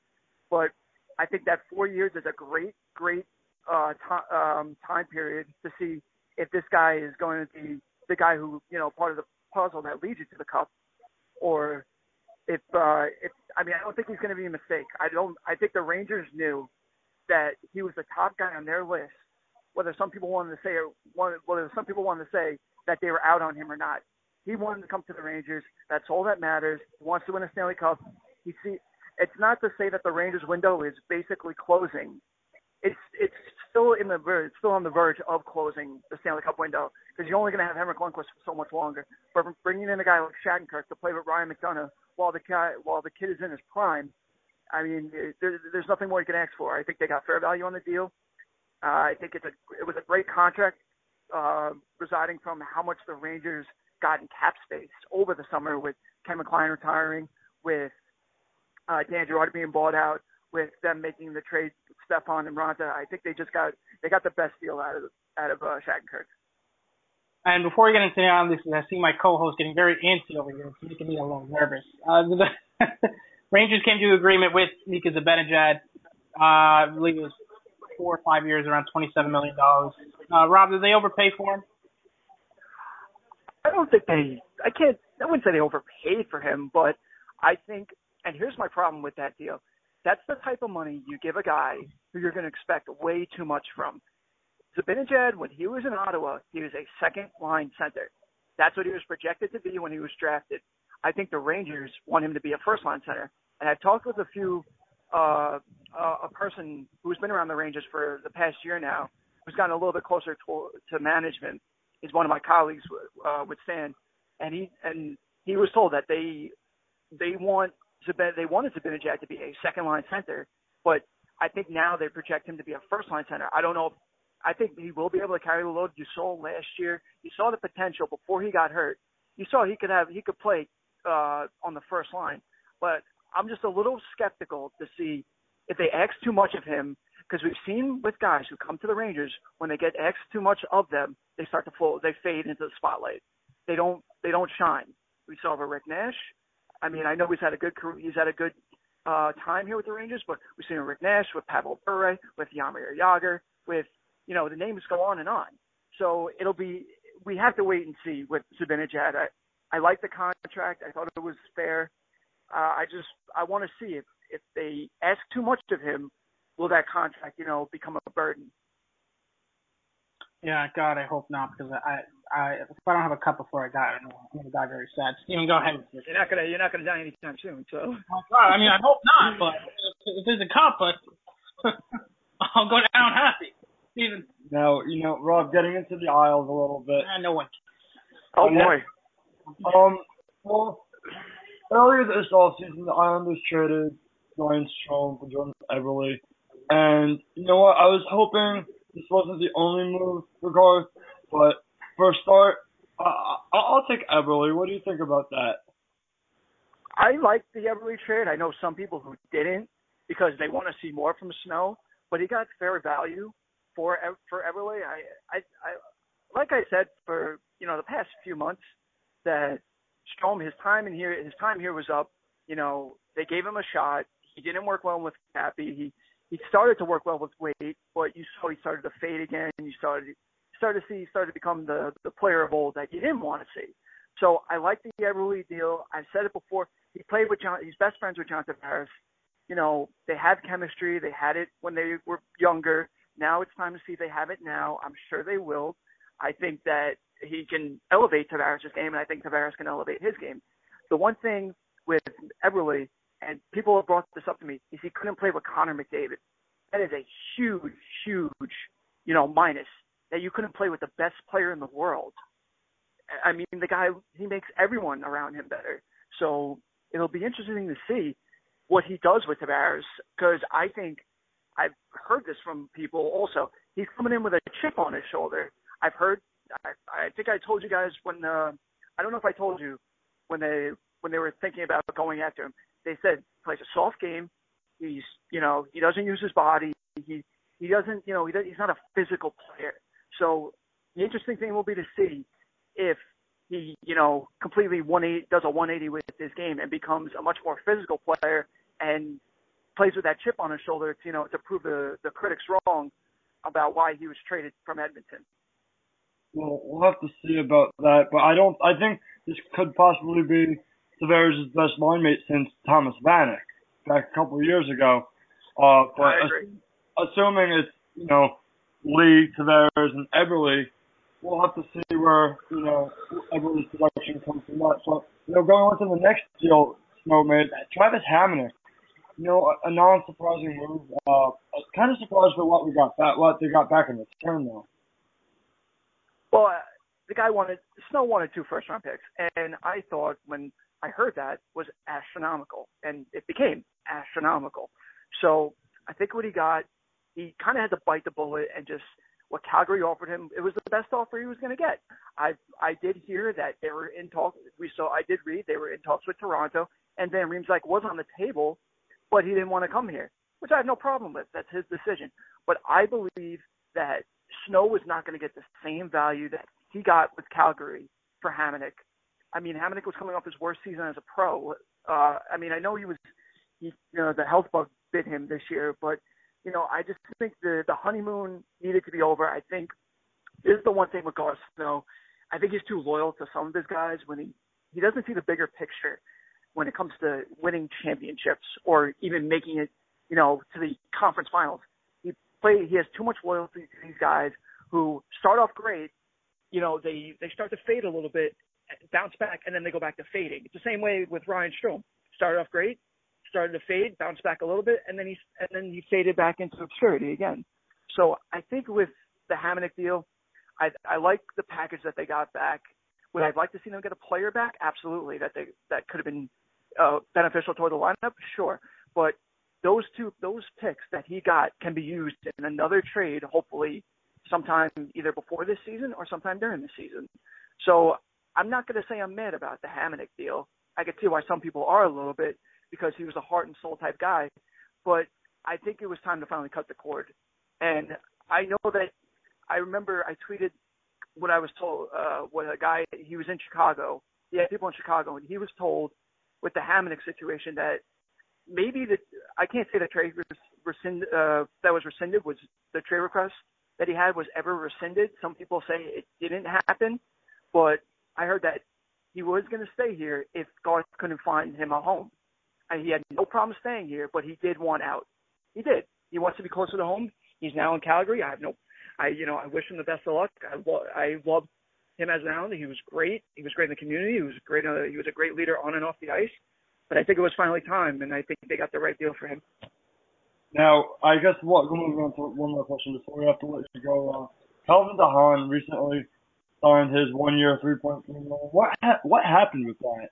but I think that four years is a great, great uh, t- um, time period to see if this guy is going to be the guy who you know part of the puzzle that leads you to the cup, or if uh, if I mean I don't think he's going to be a mistake. I don't. I think the Rangers knew that he was the top guy on their list. Whether some people wanted to say or whether some people wanted to say that they were out on him or not, he wanted to come to the Rangers. That's all that matters. He wants to win a Stanley Cup. He see. It's not to say that the Rangers window is basically closing. It's it's still in the verge, still on the verge of closing the Stanley Cup window because you're only going to have Henrik Lundqvist for so much longer. But bringing in a guy like Shattenkirk to play with Ryan McDonagh while the guy while the kid is in his prime, I mean, there, there's nothing more you can ask for. I think they got fair value on the deal. Uh, I think it's a it was a great contract, uh, residing from how much the Rangers got in cap space over the summer with Ken McLean retiring, with uh, Dan Girardi being bought out, with them making the trade Stepan and Raanta. I think they just got they got the best deal out of out of uh, Shattenkirk. And before we get into the analysis, I see my co-host getting very antsy over here. It's making me a little nervous. Uh, the <laughs> Rangers came to an agreement with Mika Zibanejad. Uh, I believe it was four or five years, around twenty-seven million dollars. Uh, Rob, did they overpay for him? I don't think they. I can't. I wouldn't say they overpaid for him, but I think. And here's my problem with that deal. That's the type of money you give a guy who you're going to expect way too much from. Zibanejad, when he was in Ottawa, he was a second line center. That's what he was projected to be when he was drafted. I think the Rangers want him to be a first line center. And I've talked with a few, uh, uh, a person who's been around the Rangers for the past year now, who's gotten a little bit closer to, to management. Is one of my colleagues uh, with Stan, and he and he was told that they they want they wanted Zibanejad to be a second line center, but I think now they project him to be a first line center. I don't know if I think he will be able to carry the load. You saw last year, you saw the potential before he got hurt. You saw he could have he could play uh, on the first line, but I'm just a little skeptical to see if they ask too much of him because we've seen with guys who come to the Rangers when they get asked too much of them, they start to fall, they fade into the spotlight. They don't they don't shine. We saw with Rick Nash. I mean, I know he's had a good career, he's had a good uh, time here with the Rangers, but we've seen Rick Nash with Pavel Bure, with Jaromir Jagr, with you know the names go on and on. So it'll be we have to wait and see with Zibanejad. I, I like the contract. I thought it was fair. Uh, I just I want to see if if they ask too much of him, will that contract you know become a burden? Yeah, God, I hope not because I I if I don't have a cup before I die, I'm gonna die very sad. Steven, go ahead. You're not gonna you're not gonna die anytime soon, so. Oh God, I mean I hope not, but if, if there's a cup, but <laughs> I'll go down happy. Steven. Now you know Rob, getting into the aisles a little bit. I no one. Oh boy. Um, well, earlier this offseason, the Islanders traded Ryan Strome for Jordan Eberle, And you know what? I was hoping this wasn't the only move for Garth, but for a start, uh, I'll take Eberle. What do you think about that? I like the Eberle trade. I know some people who didn't because they want to see more from Snow, but he got fair value for for Eberle. I, I, I like I said for you know the past few months that Strome his time in here his time here was up. You know they gave him a shot. He didn't work well with Cappy. He he started to work well with Weight, but you saw he started to fade again. You started started to see started to become the the player of old that you didn't want to see. So I like the Eberle deal. I said it before. He played with John. He's best friends with John Tavares. You know they had chemistry. They had it when they were younger. Now it's time to see if they have it now. I'm sure they will. I think that he can elevate Tavares' game, and I think Tavares can elevate his game. The one thing with Eberle, and people have brought this up to me, is he couldn't play with Connor McDavid. That is a huge, huge, you know, minus that you couldn't play with the best player in the world. I mean, the guy he makes everyone around him better. So it'll be interesting to see what he does with Tavares because I think I've heard this from people also. He's coming in with a chip on his shoulder. I've heard. I, I think I told you guys when. Uh, I don't know if I told you when they when they were thinking about going after him. They said he plays a soft game. He's you know he doesn't use his body. He he doesn't you know he he's not a physical player. So the interesting thing will be to see if he, you know, completely 180 does a 180 with this game and becomes a much more physical player and plays with that chip on his shoulder, to, you know, to prove the the critics wrong about why he was traded from Edmonton. Well, we'll have to see about that, but I don't. I think this could possibly be Tavares' best line mate since Thomas Vanek back a couple of years ago. Uh, but assuming it's you know Lee, Tavares, and Eberle, we'll have to see where, you know, Eberle's production comes from that. So, you know, going on to the next deal Snow made, Travis Hamonic, you know, a, a non-surprising move. Uh, kind of surprised by what we got back, what they got back in return, though. Well, uh, the guy wanted, Snow wanted two first-round picks, and I thought when I heard that was astronomical, and it became astronomical. So I think what he got he kind of had to bite the bullet and just what Calgary offered him. It was the best offer he was going to get. I I did hear that they were in talks. We saw. I did read they were in talks with Toronto, and Van Riemsdyk was on the table, but he didn't want to come here, which I have no problem with. That's his decision. But I believe that Snow was not going to get the same value that he got with Calgary for Hamonic. I mean, Hamonic was coming off his worst season as a pro. Uh, I mean, I know he was, he, you know, the health bug bit him this year, but you know, I just think the the honeymoon needed to be over. I think this is the one thing with Garth Snow. I think he's too loyal to some of his guys when he he doesn't see the bigger picture when it comes to winning championships or even making it, you know, to the conference finals. He play he has too much loyalty to these guys who start off great, you know, they they start to fade a little bit, bounce back, and then they go back to fading. It's the same way with Ryan Strome. Started off great, started to fade, bounced back a little bit, and then he and then he faded back into obscurity again. So I think with the Hamonic deal, I I like the package that they got back. Would I like to see them get a player back? Absolutely. That they that could have been uh, beneficial toward the lineup, sure. But those two those picks that he got can be used in another trade, hopefully sometime either before this season or sometime during the season. So I'm not going to say I'm mad about the Hamonic deal. I can see why some people are a little bit because he was a heart and soul type guy. But I think it was time to finally cut the cord. And I know that I remember I tweeted what I was told. Uh, what a guy he was in Chicago. He had people in Chicago, and he was told with the Hamonic situation that maybe the I can't say the trade was rescind, uh, that was rescinded was the trade request that he had was ever rescinded. Some people say it didn't happen, but I heard that he was going to stay here if Garth couldn't find him a home he had no problem staying here, but he did want out. He did. He wants to be closer to home. He's now in Calgary. I have no, I you know I wish him the best of luck. I I love him as an Islander. He was great. He was great in the community. He was great. Uh, he was a great leader on and off the ice. But I think it was finally time, and I think they got the right deal for him. Now, I guess what we're moving on to one more question before we have to let you go. Uh, Calvin DeHaan recently signed his one-year, three point three million. What ha- what happened with that?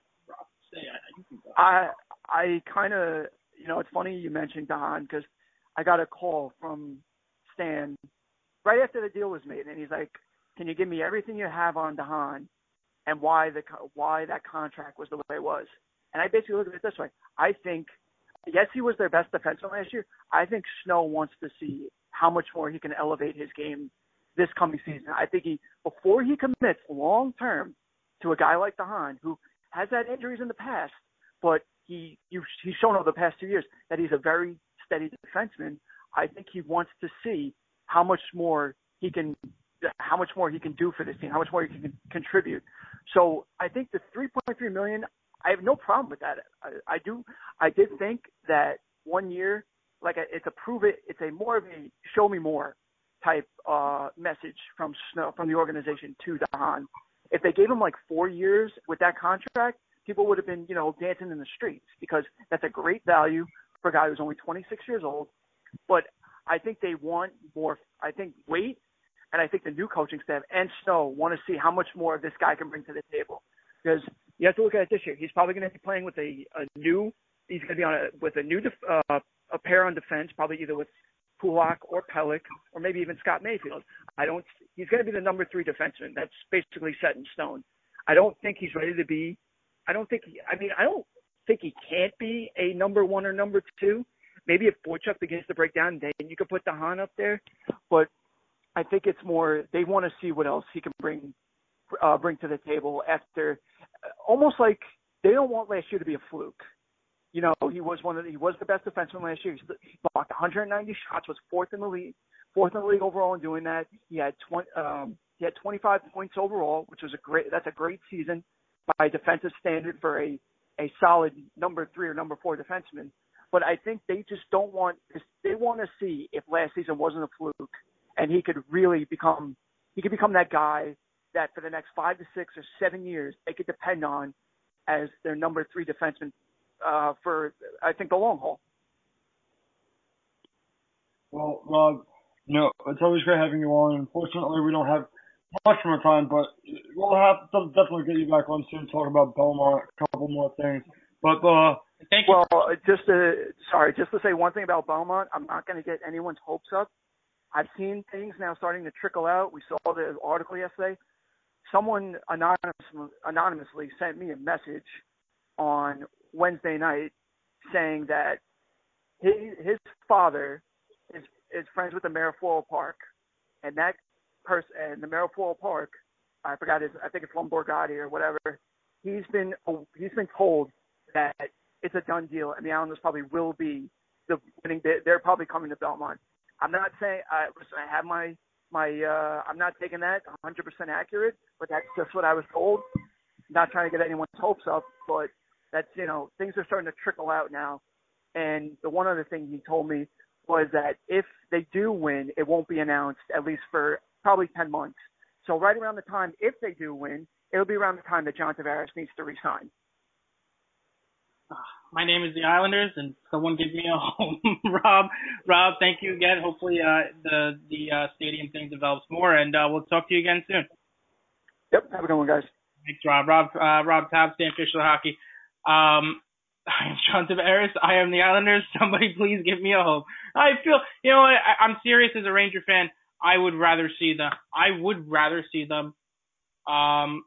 I I kind of, you know, it's funny you mentioned Don because I got a call from Stan right after the deal was made, and he's like, "Can you give me everything you have on DeHaan and why the why that contract was the way it was?" And I basically look at it this way: I think, yes, he was their best defenseman last year. I think Snow wants to see how much more he can elevate his game this coming season. I think he before he commits long term to a guy like DeHaan who has had injuries in the past, but he he's shown over the past two years that he's a very steady defenseman. I think he wants to see how much more he can how much more he can do for this team, how much more he can contribute. So I think the 3.3 million, I have no problem with that. I, I do. I did think that one year, like it's a prove it, it's a more of a show me more type uh, message from Snow from the organization to Don. If they gave him like four years with that contract, people would have been, you know, dancing in the streets because that's a great value for a guy who's only 26 years old. But I think they want more. I think Weight, and I think the new coaching staff and Snow want to see how much more this guy can bring to the table. Because you have to look at it this year. He's probably going to be playing with a, a new he's going to be on a, with a new def, uh, a pair on defense, probably either with Pulock or Pelech or maybe even Scott Mayfield. I don't. He's going to be the number three defenseman. That's basically set in stone. I don't think he's ready to be. I don't think. He, I mean, I don't think he can't be a number one or number two. Maybe if Boychuk begins to break down, then you could put DeHaan up there. But I think it's more they want to see what else he can bring uh, bring to the table after almost like they don't want last year to be a fluke. You know, he was one of the, he was the best defenseman last year. He blocked 190 shots, was fourth in the league, fourth in the league overall in doing that. He had 20, um, he had 25 points overall, which was a great. That's a great season by defensive standard for a a solid number three or number four defenseman. But I think they just don't want. They want to see if last season wasn't a fluke, and he could really become. He could become that guy that for the next five to six or seven years they could depend on as their number three defenseman uh, for I think the long haul. Well, Rob, you know it's always great having you on. Unfortunately, we don't have much more time, but we'll have to definitely get you back on soon to talk about Belmont, a couple more things. But uh, Thank you. Well, just to sorry, just to say one thing about Belmont, I'm not going to get anyone's hopes up. I've seen things now starting to trickle out. We saw the article yesterday someone anonymous, anonymously sent me a message on Wednesday night saying that his, his father is is friends with the mayor of Floral Park, and that person the Floral Park, I forgot his, I think it's Lomborgati or whatever. He's been he's been told that it's a done deal, and the Islanders probably will be the winning. They're probably coming to Belmont. I'm not saying I listen. I have my my uh, I'm not taking that 100% accurate, but that's just what I was told. Not trying to get anyone's hopes up, but that's you know things are starting to trickle out now. And the one other thing he told me was that if they do win, it won't be announced at least for probably 10 months. So right around the time if they do win, it'll be around the time that John Tavares needs to resign. My name is the Islanders, and someone give me a <laughs> home. Rob, Rob, thank you again. Hopefully, uh, the the uh, stadium thing develops more, and uh, we'll talk to you again soon. Yep, have a good one, guys. Thanks, Rob. Rob, uh, Rob Taub, Stan Fischler Hockey. Um, <laughs> I am John Tavares. I am the Islanders. Somebody please give me a home. I feel, you know, I, I'm serious as a Ranger fan. I would rather see them. I would rather see them um,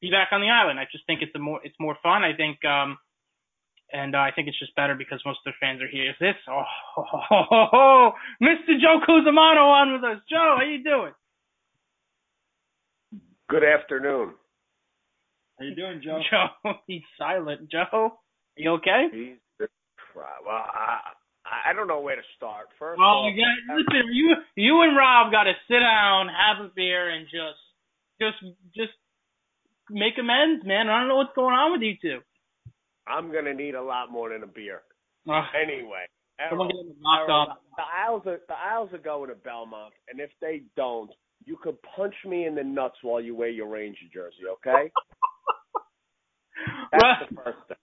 be back on the island. I just think it's a more it's more fun. I think um, and uh, I think it's just better because most of their fans are here. Is this? Oh, <laughs> ho, ho, ho, ho, Mr. Joe Cusimano on with us. Joe, how you doing? Good afternoon. How you doing, Joe? <laughs> Joe, he's silent. Joe, are you okay? He's well, I I don't know where to start. First, well, off, you got, listen, you you and Rob got to sit down, have a beer, and just just just make amends, man. I don't know what's going on with you two. I'm gonna need a lot more than a beer. Uh, Anyway, Errol, get him knocked Errol, the Isles are the Isles are going to Belmont, and if they don't, you could punch me in the nuts while you wear your Ranger jersey. Okay? <laughs> That's Well, the first thing.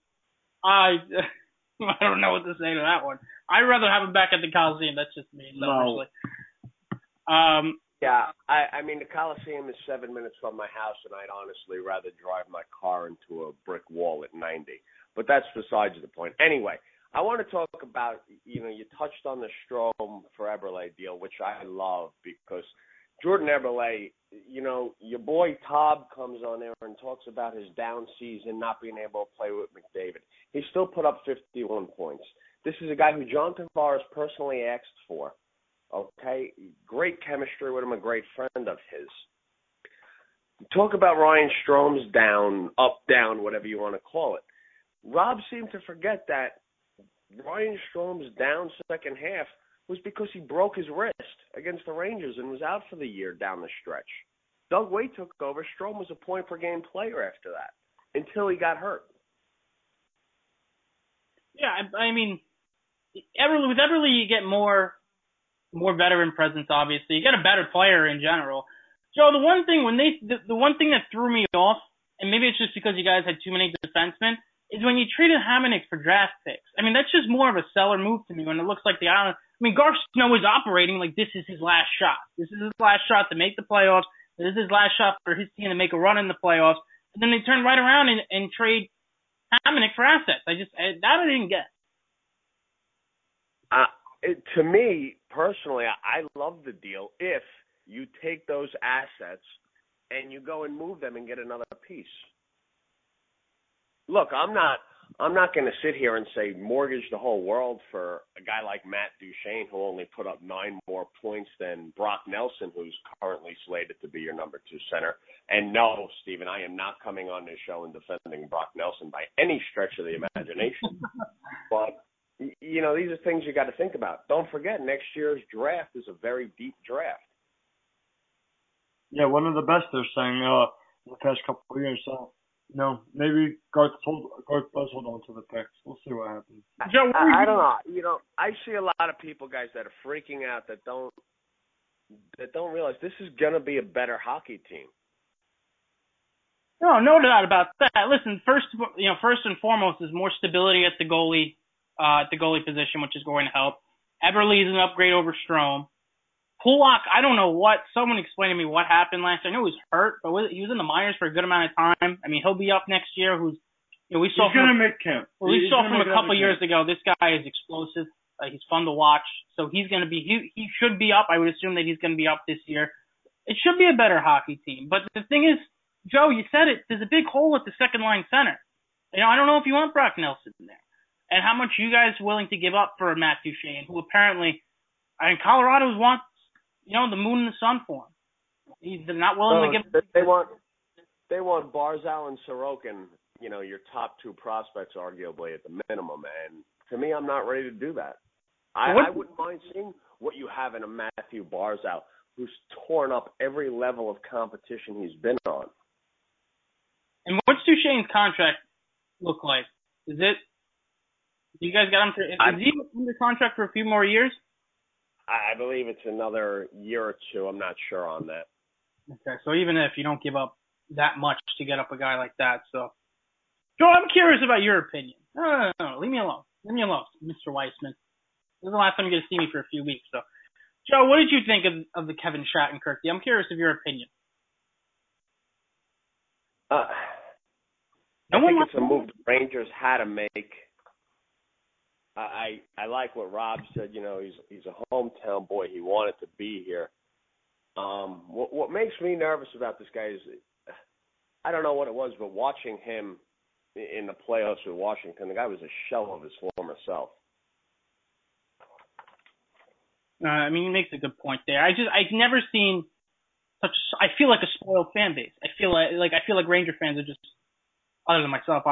I <laughs> <laughs> I don't know what to say to that one. I'd rather have him back at the Coliseum. That's just me, No. Um, Yeah, I I mean the Coliseum is seven minutes from my house, and I'd honestly rather drive my car into a brick wall at 90. But that's besides the point. Anyway, I want to talk about you know you touched on the Strome for Eberle deal, which I love because Jordan Eberle, you know, your boy Todd comes on there and talks about his down season, not being able to play with McDavid. He still put up 51 points. This is a guy who John Tavares personally asked for. Okay, great chemistry with him, a great friend of his. Talk about Ryan Strome's down, up, down, whatever you want to call it. Rob seemed to forget that Ryan Strome's down second half was because he broke his wrist against the Rangers and was out for the year down the stretch. Doug Weight took over. Strome was a point per game player after that until he got hurt. yeah, I, I mean, Eberle with Eberle, you get more more veteran presence. Obviously, you get a better player in general. Joe, the one thing when they the, the one thing that threw me off, and maybe it's just because you guys had too many defensemen, is when you traded Hamonic for draft picks. I mean, that's just more of a seller move to me when it looks like the Island. I mean, Garth Snow is operating like this is his last shot. This is his last shot to make the playoffs. This is his last shot for his team to make a run in the playoffs. And then they turn right around and, and trade Hamonic for assets. I just I, that I didn't get. Uh, it, to me personally, I, I love the deal if you take those assets and you go and move them and get another piece. Look, I'm not I'm not going to sit here and say mortgage the whole world for a guy like Matt Duchene who only put up nine more points than Brock Nelson, who's currently slated to be your number two center. And no, Stephen, I am not coming on this show and defending Brock Nelson by any stretch of the imagination. <laughs> but you know, these are things you got to think about. Don't forget, next year's draft is a very deep draft. Yeah, one of the best they're saying uh, in the past couple of years. So no, maybe Garth hold, Garth does hold on to the picks. We'll see what happens. Joe, I, I don't know. You know, I see a lot of people, guys, that are freaking out that don't that don't realize this is gonna be a better hockey team. No, no doubt about that. Listen, first, you know, first and foremost is more stability at the goalie, uh, at the goalie position, which is going to help. Eberle is an upgrade over Strome. Pulock, I don't know what. Someone explained to me what happened last. year. I know he was hurt, but he was in the minors for a good amount of time. I mean, he'll be up next year. Who's you know, we saw he's from gonna make camp. Well, we He's saw from a couple years camp. ago. This guy is explosive. Uh, he's fun to watch. So he's going to be. He he should be up. I would assume that he's going to be up this year. It should be a better hockey team. But the thing is, Joe, you said it. There's a big hole at the second line center. You know, I don't know if you want Brock Nelson there, and how much you guys willing to give up for a Matt Duchene, who apparently, I mean, Colorado's want, you know, the moon and the sun for him. He's not willing No, to give. they want they want Barzal and Sorokin, you know, your top two prospects, arguably at the minimum. And to me, I'm not ready to do that. I, What- I wouldn't mind seeing what you have in a Mathew Barzal, who's torn up every level of competition he's been on. And what's Duchene's contract look like? Is it? You guys got him for? Is, I- he under contract for a few more years? I I believe it's another year or two. I'm not sure on that. Okay, so even if you don't give up that much to get up a guy like that, so Joe, I'm curious about your opinion. No, no, no, no, leave me alone. Leave me alone, Mr. Weissman. This is the last time you're gonna see me for a few weeks. So, Joe, what did you think of of the Kevin Shattenkirk deal? I'm curious of your opinion. Uh, No I one think wants it's a move the Rangers had to make. I I like what Rob said. You know, he's he's a hometown boy. He wanted to be here. Um, what what makes me nervous about this guy is, I don't know what it was, but watching him in the playoffs with Washington, the guy was a shell of his former self. Uh, I mean, he makes a good point there. I just I've never seen such. I feel like a spoiled fan base. I feel like like I feel like Ranger fans are just other than myself.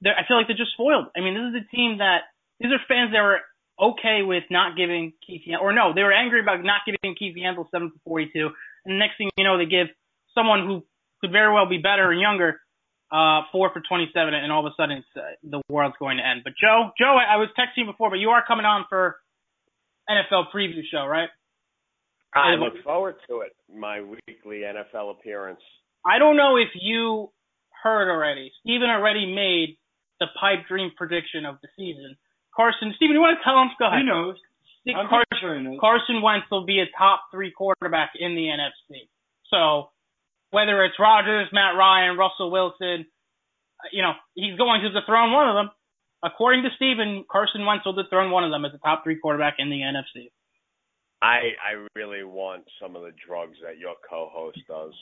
They're, I feel like they're just spoiled. I mean, this is a team that these are fans that were okay with not giving Keith Yan- or no, they were angry about not giving Keith Yandle seven for forty two, and the next thing you know, they give someone who could very well be better and younger uh four for twenty seven, and all of a sudden it's, uh, the world's going to end. But Joe, Joe, I, I was texting you before, but you are coming on for NFL preview show, right? I look forward to it. My weekly NFL appearance. I don't know if you heard already. Steven already made the pipe dream prediction of the season. Carson, Steven, you want to tell him? Go ahead. He knows. I'm Car- pretty sure he knows. Carson Wentz will be a top three quarterback in the NFC. So whether it's Rodgers, Matt Ryan, Russell Wilson, uh, you know, he's going to dethrone one of them. According to Steven, Carson Wentz will dethrone one of them as a top three quarterback in the NFC. I I really want some of the drugs that your co-host does.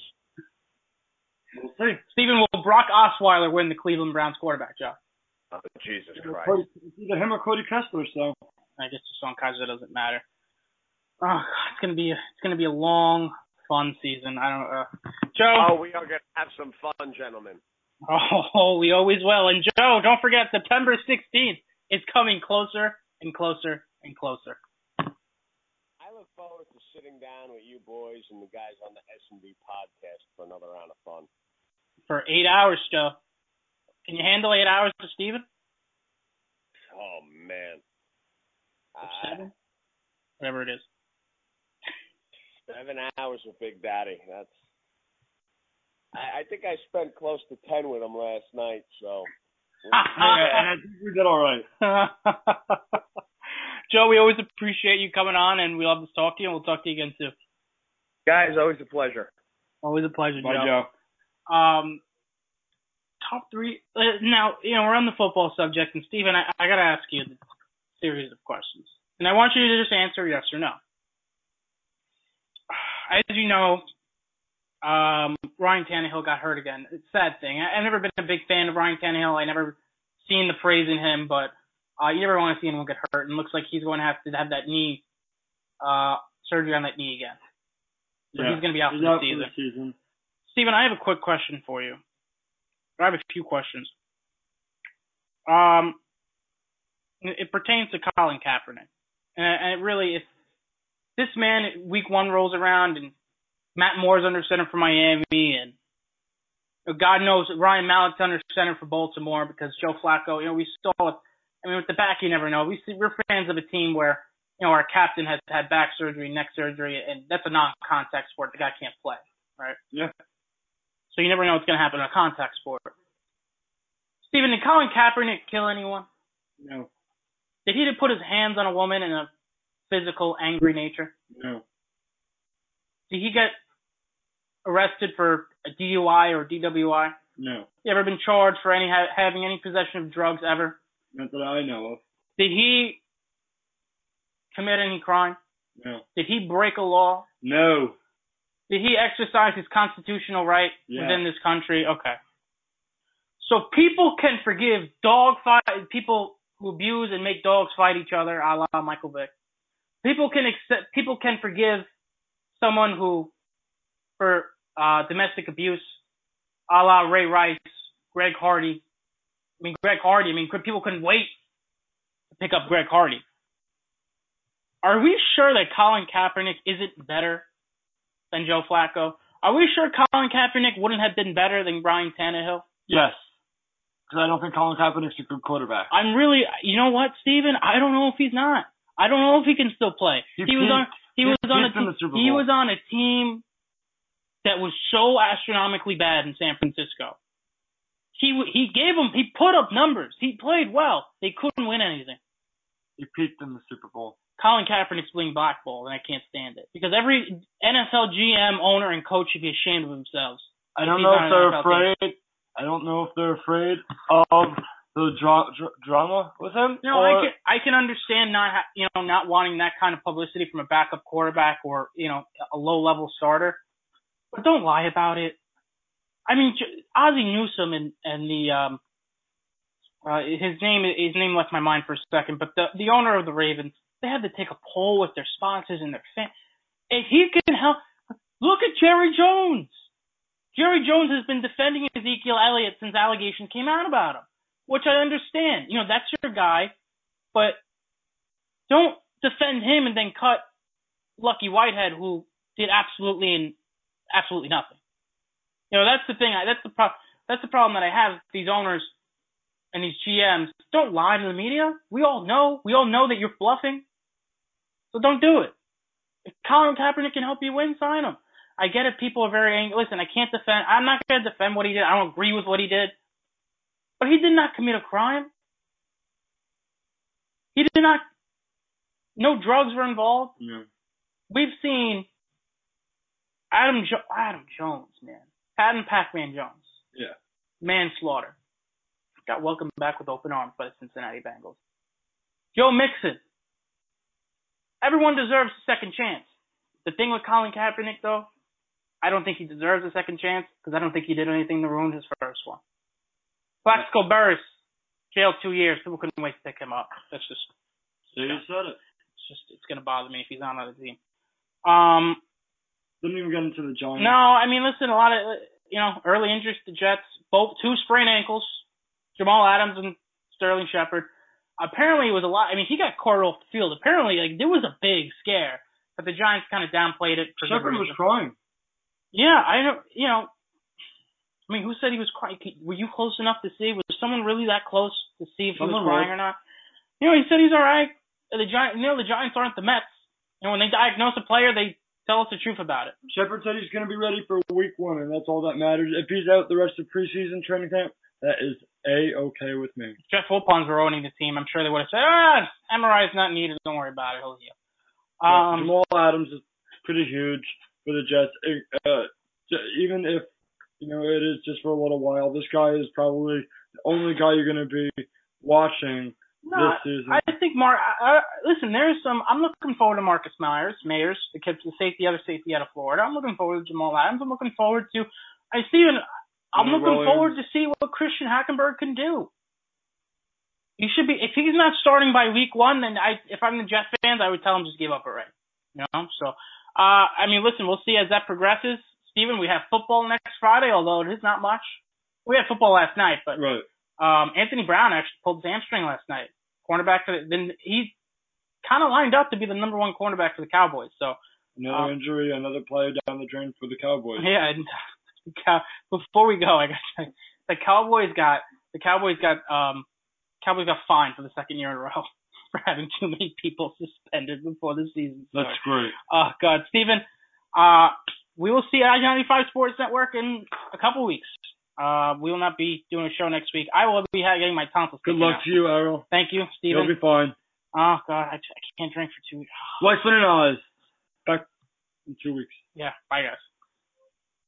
We'll see. Steven, will Brock Osweiler win the Cleveland Browns quarterback job? Oh, Jesus Christ. Cody, it's either him or Cody Kessler. So I guess DeShone Kizer doesn't matter. Oh, it's gonna be it's gonna be a long, fun season. I don't. Uh, Joe. Oh, we are gonna have some fun, gentlemen. Oh, we always will. And Joe, don't forget September 16th is coming closer and closer and closer. I look forward to sitting down with you boys and the guys on the S and D podcast for another round of fun. For eight hours, Joe. Can you handle eight hours to Steven? Oh man. Or seven? Whatever it is. seven hours with Big Daddy. That's. I, I think I spent close to ten with him last night. So. yeah, and I think we did all right. <laughs> Joe, we always appreciate you coming on, and we love to talk to you, and we'll talk to you again soon. Guys, always a pleasure. Always a pleasure, Bye, Joe. Joe. Um, top three. Uh, now, you know, we're on the football subject, and Steven, I, I got to ask you a series of questions. And I want you to just answer yes or no. As you know, um, Ryan Tannehill got hurt again. It's a sad thing. I, I've never been a big fan of Ryan Tannehill. I never seen the praise in him, but uh, you never want to see anyone get hurt. And looks like he's going to have to have that knee uh, surgery on that knee again. So yeah. he's going to be out, for, out the season. for the season. Steven, I have a quick question for you. I have a few questions. Um, it pertains to Colin Kaepernick, and, and it really, if this man week one rolls around and Matt Moore's under center for Miami, and God knows Ryan Mallett's under center for Baltimore because Joe Flacco, you know, we saw. It I mean, with the back, you never know. We see, we're fans of a team where you know our captain has had back surgery, neck surgery, and that's a non-contact sport. The guy can't play, right? Yeah. So you never know what's going to happen in a contact sport. Steven, did Colin Kaepernick kill anyone? No. Did he put his hands on a woman in a physical, angry nature? No. Did he get arrested for a DUI or DWI? No. You ever been charged for any ha- having any possession of drugs ever? Not that I know of. Did he commit any crime? No. Did he break a law? No. Did he exercise his constitutional right within this country? Okay. So people can forgive dog fight people who abuse and make dogs fight each other, a la Michael Vick. People can accept people can forgive someone who for uh, domestic abuse, a la Ray Rice, Greg Hardy. I mean Greg Hardy. I mean people couldn't wait to pick up Greg Hardy. Are we sure that Colin Kaepernick isn't better than Joe Flacco? Are we sure Colin Kaepernick wouldn't have been better than Brian Tannehill? Yes. Because I don't think Colin Kaepernick's a good quarterback. I'm really, you know what, Steven? I don't know if he's not. I don't know if he can still play. He was on, he, he was on a peaked in the Super he was on a team that was so astronomically bad in San Francisco. He he gave them, he put up numbers. He played well. They couldn't win anything. He peaked in the Super Bowl. Colin Kaepernick's being blackballed, and I can't stand it because every NFL GM, owner, and coach should be ashamed of themselves. I don't know if they're NFL team. afraid. I don't know if they're afraid of the dra- dra- drama with him. Know, or, I can I can understand not ha- you know not wanting that kind of publicity from a backup quarterback or you know a low level starter, but don't lie about it. I mean, Ozzie Newsome and and the um uh his name his name left my mind for a second, but the the owner of the Ravens they had to take a poll with their sponsors and their fans. If he can help, look at Jerry Jones. Jerry Jones has been defending Ezekiel Elliott since allegations came out about him, which I understand. You know, that's your guy, but don't defend him and then cut Lucky Whitehead, who did absolutely and absolutely nothing. You know, that's the thing. That's the pro- That's the problem that I have. These owners and these GMs don't lie to the media. We all know. We all know that you're bluffing. So don't do it. If Colin Kaepernick can help you win, sign him. I get it. People are very angry. Listen, I can't defend. I'm not going to defend what he did. I don't agree with what he did. But he did not commit a crime. He did not. No drugs were involved. Yeah. We've seen Adam jo- Adam Jones, man. Adam Pac-Man Jones. Yeah. Manslaughter. Got welcomed back with open arms by the Cincinnati Bengals. Joe Mixon. Everyone deserves a second chance. The thing with Colin Kaepernick, though, I don't think he deserves a second chance because I don't think he did anything to ruin his first one. Plaxico Burress, jailed two years. People couldn't wait to pick him up. That's just So you said it. it's just it's gonna bother me if he's on another team. Um, Didn't even get into the Giants. no, I mean, listen, a lot of you know early injuries to the Jets, both two sprained ankles, Jamal Adams and Sterling Shepard. Apparently, it was a lot. I mean, he got carted off the field. Apparently, like there was a big scare, but the Giants kind of downplayed it. For Shepard was crying. Yeah, I don't. You know, I mean, who said he was crying? Were you close enough to see? Was someone really that close to see if he Someone was crying was. or not? You know, he said he's all right. The Giants, you know, the Giants aren't the Mets. You know, when they diagnose a player, they tell us the truth about it. Shepard said he's going to be ready for week one, and that's all that matters. If he's out the rest of preseason training camp, that is a okay with me. If Jeff Wilpons were owning the team, I'm sure they would have said, ah, MRI is not needed. Don't worry about it. He'll heal. Um, Jamal Adams is pretty huge for the Jets. Uh, even if you know, it is just for a little while. This guy is probably the only guy you're going to be watching No, this season. I think Mar. I, I, listen, there's some. I'm looking forward to Marcus Myers, Mayers, the kid, the safety, other safety out of Florida. I'm looking forward to Jamal Adams. I'm looking forward to. I see. An, I'm looking forward to see what Christian Hackenberg can do. He should be. If he's not starting by week one, then I, if I'm the Jet fans, I would tell him just give up already. You know. So, uh, I mean, listen, we'll see as that progresses. Steven, we have football next Friday, although it is not much. We had football last night, but right. um, Anthony Brown actually pulled his hamstring last night. Cornerback for the, then he's kind of lined up to be the number one cornerback for the Cowboys. So Another Um, injury, another player down the drain for the Cowboys. yeah, and Cow- before we go, I got the Cowboys got the Cowboys got um Cowboys got fined for the second year in a row <laughs> for having too many people suspended before the season started. That's great. Oh God, Steven, uh, we will see I-95 Sports Network in a couple weeks. Uh, we will not be doing a show next week. I will be getting my tonsils. Good luck out. to you, Errol. Thank you, Stephen. You'll be fine. Oh God, I, I can't drink for two weeks. Weissman and Oz. Back in two weeks. Yeah, bye guys.